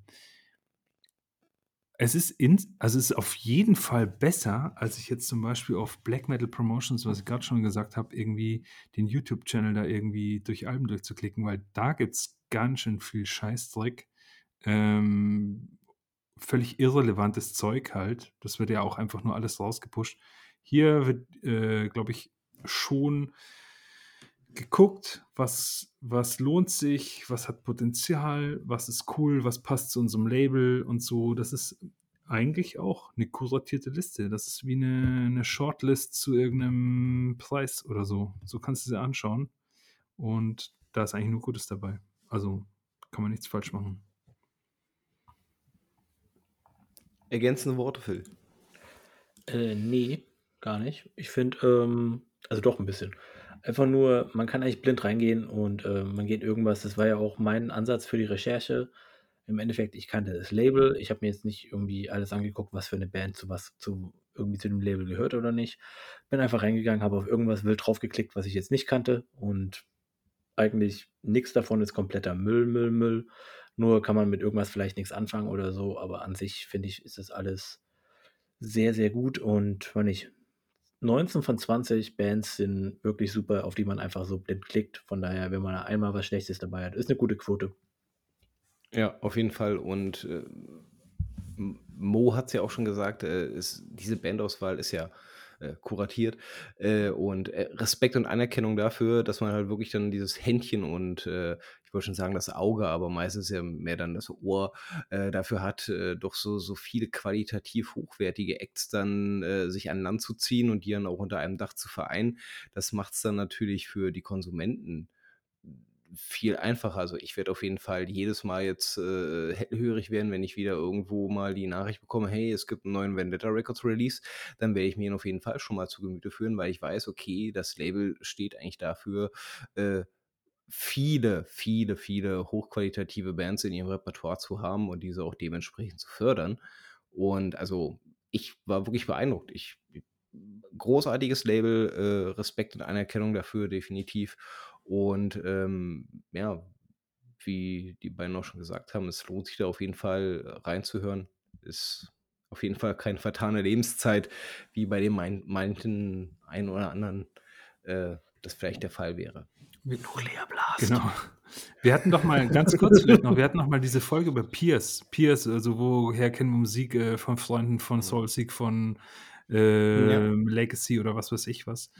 es ist, in, also es ist auf jeden Fall besser, als ich jetzt zum Beispiel auf Black Metal Promotions, was ich gerade schon gesagt habe, irgendwie den YouTube-Channel da irgendwie durch Alben durchzuklicken, weil da gibt es ganz schön viel Scheißdreck. Ähm, völlig irrelevantes Zeug halt. Das wird ja auch einfach nur alles rausgepusht. Hier wird, äh, glaube ich, schon geguckt, was, was lohnt sich, was hat Potenzial, was ist cool, was passt zu unserem Label und so. Das ist eigentlich auch eine kuratierte Liste. Das ist wie eine, eine Shortlist zu irgendeinem Preis oder so. So kannst du sie anschauen. Und da ist eigentlich nur Gutes dabei. Also kann man nichts falsch machen. Ergänzende Worte, Phil. Äh, nee, gar nicht. Ich finde, ähm, also doch ein bisschen. Einfach nur, man kann eigentlich blind reingehen und äh, man geht irgendwas. Das war ja auch mein Ansatz für die Recherche. Im Endeffekt, ich kannte das Label. Ich habe mir jetzt nicht irgendwie alles angeguckt, was für eine Band zu was zu irgendwie zu dem Label gehört oder nicht. Bin einfach reingegangen, habe auf irgendwas wild draufgeklickt, was ich jetzt nicht kannte und eigentlich nichts davon ist kompletter Müll, Müll, Müll. Nur kann man mit irgendwas vielleicht nichts anfangen oder so, aber an sich finde ich, ist das alles sehr, sehr gut und wenn ich 19 von 20 Bands sind wirklich super, auf die man einfach so blind klickt. Von daher, wenn man einmal was Schlechtes dabei hat, ist eine gute Quote. Ja, auf jeden Fall. Und äh, Mo hat es ja auch schon gesagt, äh, ist, diese Bandauswahl ist ja äh, kuratiert. Äh, und äh, Respekt und Anerkennung dafür, dass man halt wirklich dann dieses Händchen und äh, wollte schon sagen das Auge, aber meistens ja mehr dann das Ohr äh, dafür hat, äh, doch so, so viele qualitativ hochwertige Acts dann äh, sich an Land zu ziehen und die dann auch unter einem Dach zu vereinen. Das macht es dann natürlich für die Konsumenten viel einfacher. Also ich werde auf jeden Fall jedes Mal jetzt äh, hellhörig werden, wenn ich wieder irgendwo mal die Nachricht bekomme, hey, es gibt einen neuen Vendetta Records Release, dann werde ich mir ihn auf jeden Fall schon mal zu Gemüte führen, weil ich weiß, okay, das Label steht eigentlich dafür, äh, viele, viele, viele hochqualitative Bands in ihrem Repertoire zu haben und diese auch dementsprechend zu fördern. Und also ich war wirklich beeindruckt. Ich großartiges Label, äh, Respekt und Anerkennung dafür, definitiv. Und ähm, ja, wie die beiden auch schon gesagt haben, es lohnt sich da auf jeden Fall reinzuhören. Ist auf jeden Fall keine vertane Lebenszeit, wie bei dem mein, manchen einen oder anderen äh, das vielleicht der Fall wäre. Nuclear Blast. Genau. Wir hatten doch mal, ganz kurz vielleicht noch, wir hatten noch mal diese Folge über Peers. Peers, also woher kennen wir Musik äh, von Freunden, von Soulseek, von äh, Ja. Legacy oder was weiß ich was.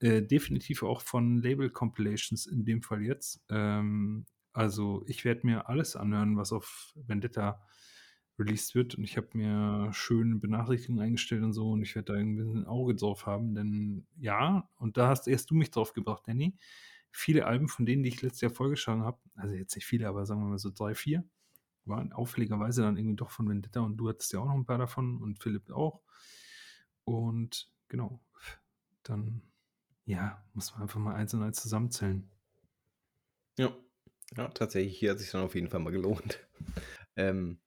Äh, definitiv auch von Label Compilations in dem Fall jetzt. Ähm, also ich werde mir alles anhören, was auf Vendetta released wird und ich habe mir schön Benachrichtigungen eingestellt und so und ich werde da irgendwie ein Auge drauf haben, denn ja, und da hast erst du mich drauf gebracht, Danny. Viele Alben von denen, die ich letztes Jahr vorgeschlagen habe, also jetzt nicht viele, aber sagen wir mal so drei, vier, waren auffälligerweise dann irgendwie doch von Vendetta und du hattest ja auch noch ein paar davon und Philipp auch. Und genau, dann ja, muss man einfach mal eins und eins zusammenzählen. Ja. Ja, tatsächlich, hier hat sich dann auf jeden Fall mal gelohnt. Ähm,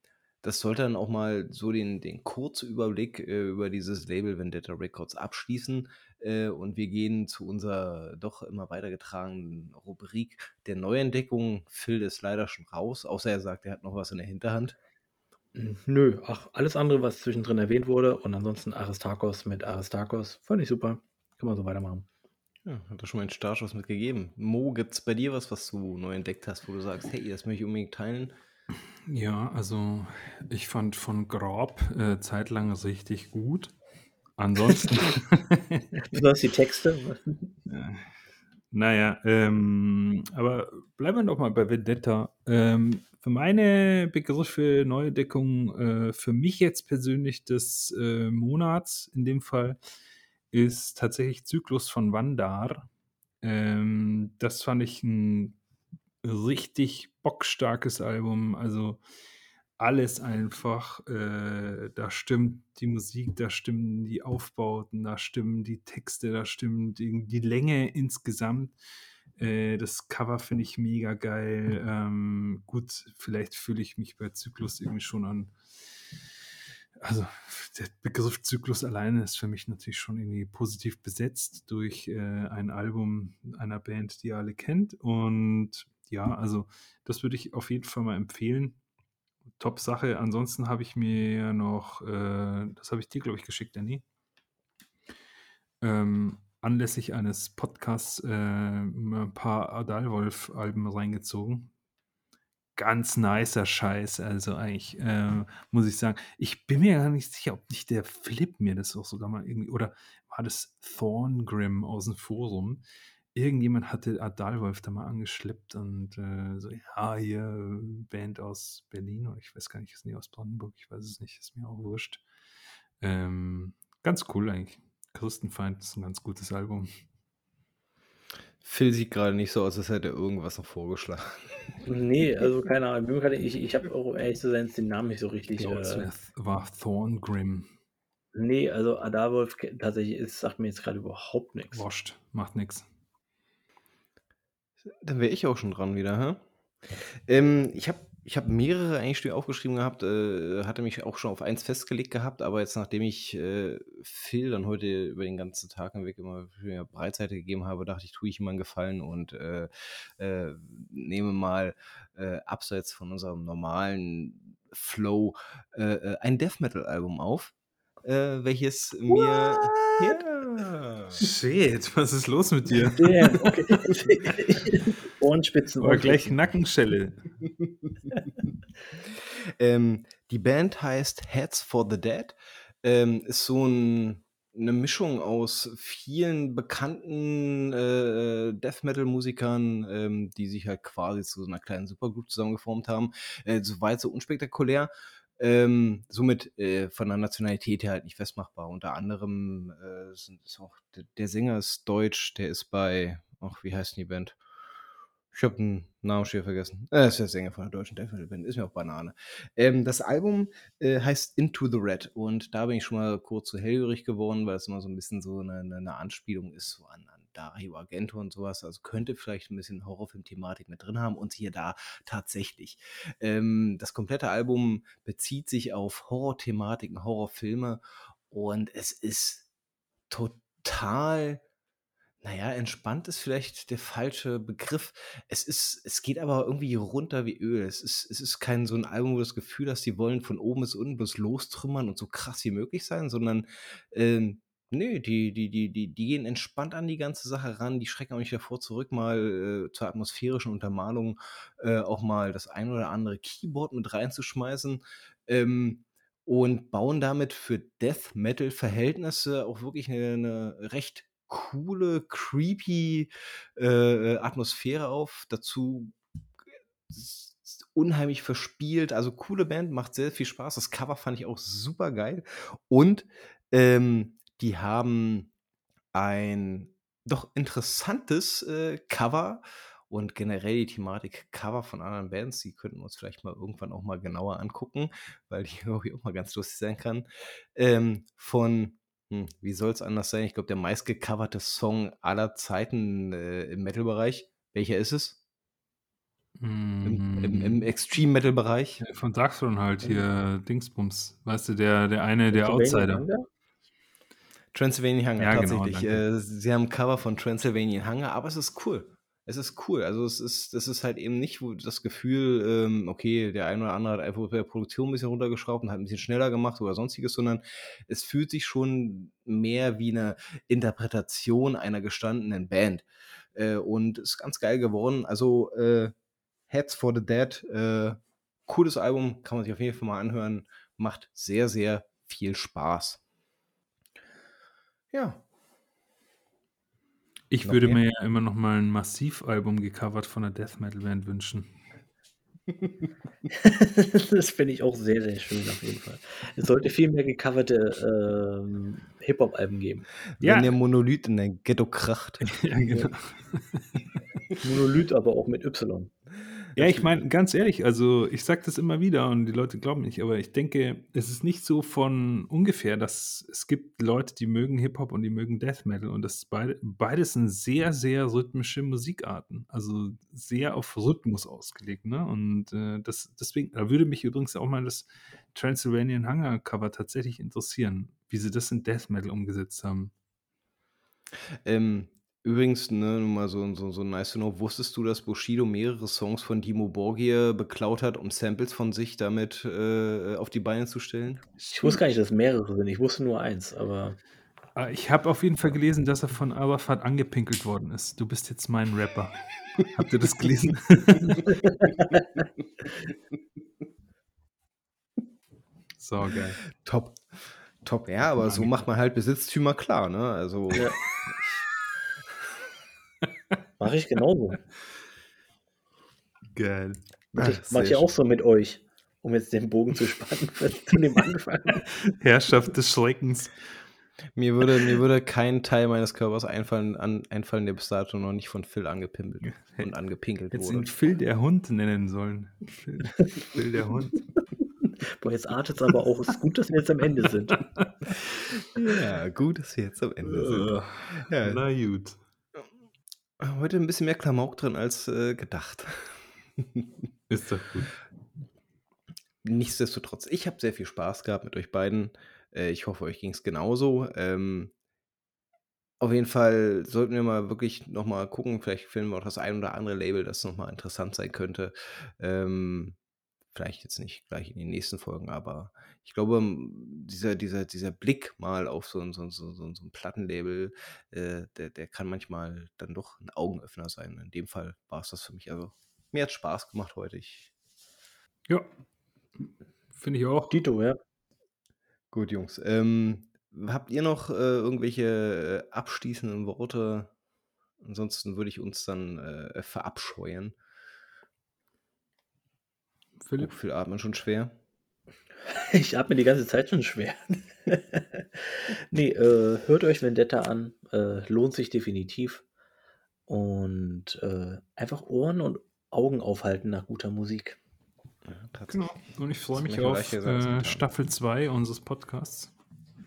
das sollte dann auch mal so den, den Kurzüberblick äh, über dieses Label Vendetta Records abschließen. Äh, und wir gehen zu unserer doch immer weitergetragenen Rubrik der Neuentdeckung. Phil ist leider schon raus, außer er sagt, er hat noch was in der Hinterhand. Hm, nö, ach, alles andere, was zwischendrin erwähnt wurde und ansonsten Aristarchos mit Aristarchos, fand ich super. Kann man so weitermachen. Ja, hat er schon mal einen Startschuss mitgegeben. Mo, gibt's bei dir was, was du neu entdeckt hast, wo du sagst, hey, das möchte ich unbedingt teilen? Ja, also ich fand von Grab äh, zeitlang richtig gut. Ansonsten. Besonders die Texte. naja, ähm, aber bleiben wir doch mal bei Vendetta. Ähm, für meine Begriffe Neuentdeckung, äh, für mich jetzt persönlich des äh, Monats in dem Fall, ist tatsächlich Zyklus von Vandar. Ähm, das fand ich ein richtig bockstarkes Album. Also alles einfach. Äh, da stimmt die Musik, da stimmen die Aufbauten, da stimmen die Texte, da stimmt die Länge insgesamt. Äh, das Cover finde ich mega geil. Ähm, gut, vielleicht fühle ich mich bei Zyklus irgendwie schon an. Also der Begriff Zyklus alleine ist für mich natürlich schon irgendwie positiv besetzt durch äh, ein Album einer Band, die ihr alle kennt. Und ja, also das würde ich auf jeden Fall mal empfehlen. Top Sache. Ansonsten habe ich mir noch, äh, das habe ich dir, glaube ich, geschickt, Danny. Ähm, anlässlich eines Podcasts äh, ein paar Adalwolf-Alben reingezogen. Ganz nicer Scheiß, also eigentlich, äh, muss ich sagen. Ich bin mir gar nicht sicher, ob nicht der Flip mir das auch sogar mal irgendwie, oder war das Thorngrim aus dem Forum? Irgendjemand hatte Adalwolf da mal angeschleppt und äh, so, ja, hier Band aus Berlin oder ich weiß gar nicht, ist nicht aus Brandenburg, ich weiß es nicht, ist mir auch wurscht. Ähm, ganz cool eigentlich. Christenfeind ist ein ganz gutes Album. Phil sieht gerade nicht so aus, als hätte er irgendwas noch vorgeschlagen. Nee, also keine Ahnung. Ich, ich habe auch ehrlich zu sein den Namen nicht so richtig. Ich glaube, äh, war Thorngrim. Nee, also Adalwolf tatsächlich ist, sagt mir jetzt gerade überhaupt nichts. Wascht, macht nichts. Dann wäre ich auch schon dran wieder, hä? Ähm, ich habe ich hab mehrere eigentlich aufgeschrieben gehabt, äh, hatte mich auch schon auf eins festgelegt gehabt, aber jetzt nachdem ich äh, Phil dann heute über den ganzen Tag hinweg immer Breitseite gegeben habe, dachte ich, tue ich ihm einen Gefallen und äh, äh, nehme mal äh, abseits von unserem normalen Flow äh, ein Death Metal Album auf äh, welches mir. Ja. Shit, was ist los mit dir? Damn, okay. Ohrenspitzen. Oder gleich Nackenschelle. ähm, die Band heißt Heads for the Dead. Ähm, ist so ein, eine Mischung aus vielen bekannten äh, Death Metal Musikern, ähm, die sich halt quasi zu so einer kleinen Supergroup zusammengeformt haben. Äh, Soweit so unspektakulär. Ähm, somit äh, von der Nationalität her halt nicht festmachbar. Unter anderem äh, sind, ist auch der, Sänger ist deutsch, der ist bei, ach, wie heißt die Band? Ich habe den Namen schon vergessen. Äh, ist der Sänger von der deutschen Death Metal Band, ist mir auch Banane. Ähm, das Album äh, heißt Into the Red und da bin ich schon mal kurz zu hellhörig geworden, weil es immer so ein bisschen so eine, eine Anspielung ist so an, an Dario Argento und sowas. Also könnte vielleicht ein bisschen Horrorfilm-Thematik mit drin haben und hier da tatsächlich. Ähm, das komplette Album bezieht sich auf Horror-Thematiken, Horrorfilme und es ist total naja, entspannt ist vielleicht der falsche Begriff. Es ist, es geht aber irgendwie runter wie Öl. Es ist, es ist kein so ein Album, wo das Gefühl hast, die wollen von oben bis unten bloß lostrümmern und so krass wie möglich sein, sondern ähm, Nee, die die die die die gehen entspannt an die ganze Sache ran. Die schrecken auch nicht davor zurück, mal, äh, zur atmosphärischen Untermalung, äh, auch mal das ein oder andere Keyboard mit reinzuschmeißen, ähm, und bauen damit für Death Metal Verhältnisse auch wirklich eine 'ne recht coole, creepy, äh, äh Atmosphäre auf. Dazu unheimlich verspielt. Also, coole Band, macht sehr viel Spaß. Das Cover fand ich auch super geil und, ähm die haben ein doch interessantes äh, Cover und generell die Thematik Cover von anderen Bands, die könnten wir uns vielleicht mal irgendwann auch mal genauer angucken, weil die irgendwie auch mal ganz lustig sein kann. Ähm, von, hm, wie soll es anders sein? Ich glaube, der meistgecoverte Song aller Zeiten äh, im Metal-Bereich. Welcher ist es? Im, im, Im, mm. Extreme Metal Bereich. Von Darkthrone halt hier, Dingsbums. Weißt du, der, der eine, der Outsider. Transylvanian Hunger, ja, genau, tatsächlich. Genau, äh, sie haben ein Cover von Transylvanian Hunger, aber es ist cool. es ist cool. Also es ist, das ist halt eben nicht das Gefühl, ähm, okay, der eine oder andere hat einfach bei der Produktion ein bisschen runtergeschraubt und hat ein bisschen schneller gemacht oder sonstiges, sondern es fühlt sich schon mehr wie eine Interpretation einer gestandenen Band. Äh, und ist ganz geil geworden. Also äh, Heads for the Dead, äh, cooles Album, kann man sich auf jeden Fall mal anhören. Macht sehr, sehr viel Spaß. Ja, ich würde mir ja immer noch mal ein Massivalbum gecovert von der Death Metal Band wünschen. das finde ich auch sehr, sehr schön auf jeden Fall. Es sollte viel mehr gecoverte ähm, Hip-Hop-Alben geben. Ja. Wenn der Monolith in dein Ghetto kracht. ja, genau. Monolith aber auch mit Y. Ja, ich meine, ganz ehrlich, also ich sage das immer wieder und die Leute glauben nicht, aber ich denke, es ist nicht so von ungefähr, dass es gibt Leute, die mögen Hip-Hop und die mögen Death Metal und das beide, beides sind sehr, sehr rhythmische Musikarten, also sehr auf Rhythmus ausgelegt, ne? Und äh, das, deswegen, da würde mich übrigens auch mal das Transylvanian Hunger Cover tatsächlich interessieren, wie sie das in Death Metal umgesetzt haben. Ähm, Übrigens, ne, nur mal so, so, so nice to know, wusstest du, dass Bushido mehrere Songs von Dimo Borgir beklaut hat, um Samples von sich damit äh, auf die Beine zu stellen? Ich wusste gar nicht, dass es mehrere sind. Ich wusste nur eins, aber. Ah, ich habe auf jeden Fall gelesen, dass er von Arafat angepinkelt worden ist. Du bist jetzt mein Rapper. Habt ihr das gelesen? so geil. Top. Top. Ja, aber so macht man halt Besitztümer klar, ne? Also. Ja. Mache ich genauso. Geil. Mach ich, mach ich auch so mit euch, um jetzt den Bogen zu spannen zu dem Anfang. Herrschaft des Schreckens. Mir würde, mir würde kein Teil meines Körpers einfallen, an, einfallen, der bis dato noch nicht von Phil angepimpelt und angepinkelt Jetzt wurde. Jetzt Phil der Hund nennen sollen. Phil, Phil der Hund. Boah, jetzt artet es aber auch. Es ist gut, dass wir jetzt am Ende sind. Ja, gut, dass wir jetzt am Ende sind. Ja. Na gut. Heute ein bisschen mehr Klamauk drin als äh, gedacht. Ist doch gut. Nichtsdestotrotz, ich habe sehr viel Spaß gehabt mit euch beiden. Äh, ich hoffe, euch ging es genauso. Ähm, auf jeden Fall sollten wir mal wirklich nochmal gucken. Vielleicht finden wir auch das ein oder andere Label, das nochmal interessant sein könnte. Ähm, vielleicht jetzt nicht gleich in den nächsten Folgen, aber ich glaube, dieser, dieser, dieser Blick mal auf so ein, so, so, so, so ein Plattenlabel, äh, der, der kann manchmal dann doch ein Augenöffner sein. In dem Fall war es das für mich. Also, mir hat Spaß gemacht heute. Ich ja, finde ich auch. Dito, ja. Gut, Jungs. Ähm, habt ihr noch äh, irgendwelche äh, abschließenden Worte? Ansonsten würde ich uns dann äh, verabscheuen. Philipp? Oh, viel atmen schon schwer. Ich atme die ganze Zeit schon schwer. nee, äh, hört euch Vendetta an. Äh, lohnt sich definitiv. Und äh, einfach Ohren und Augen aufhalten nach guter Musik. Ja, genau. Und ich freue mich auf äh, Staffel 2 unseres Podcasts.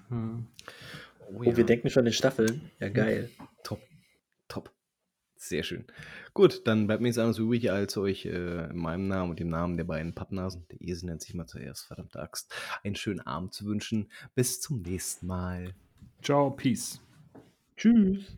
Hm. Oh, ja. oh, wir denken schon in Staffeln. Ja, geil. Top. Top. Sehr schön. Gut, dann bleibt mir nichts anderes übrig, als euch äh, in meinem Namen und dem Namen der beiden Pappnasen, der Esel nennt sich mal zuerst, verdammte Axt, einen schönen Abend zu wünschen. Bis zum nächsten Mal. Ciao, Peace. Tschüss.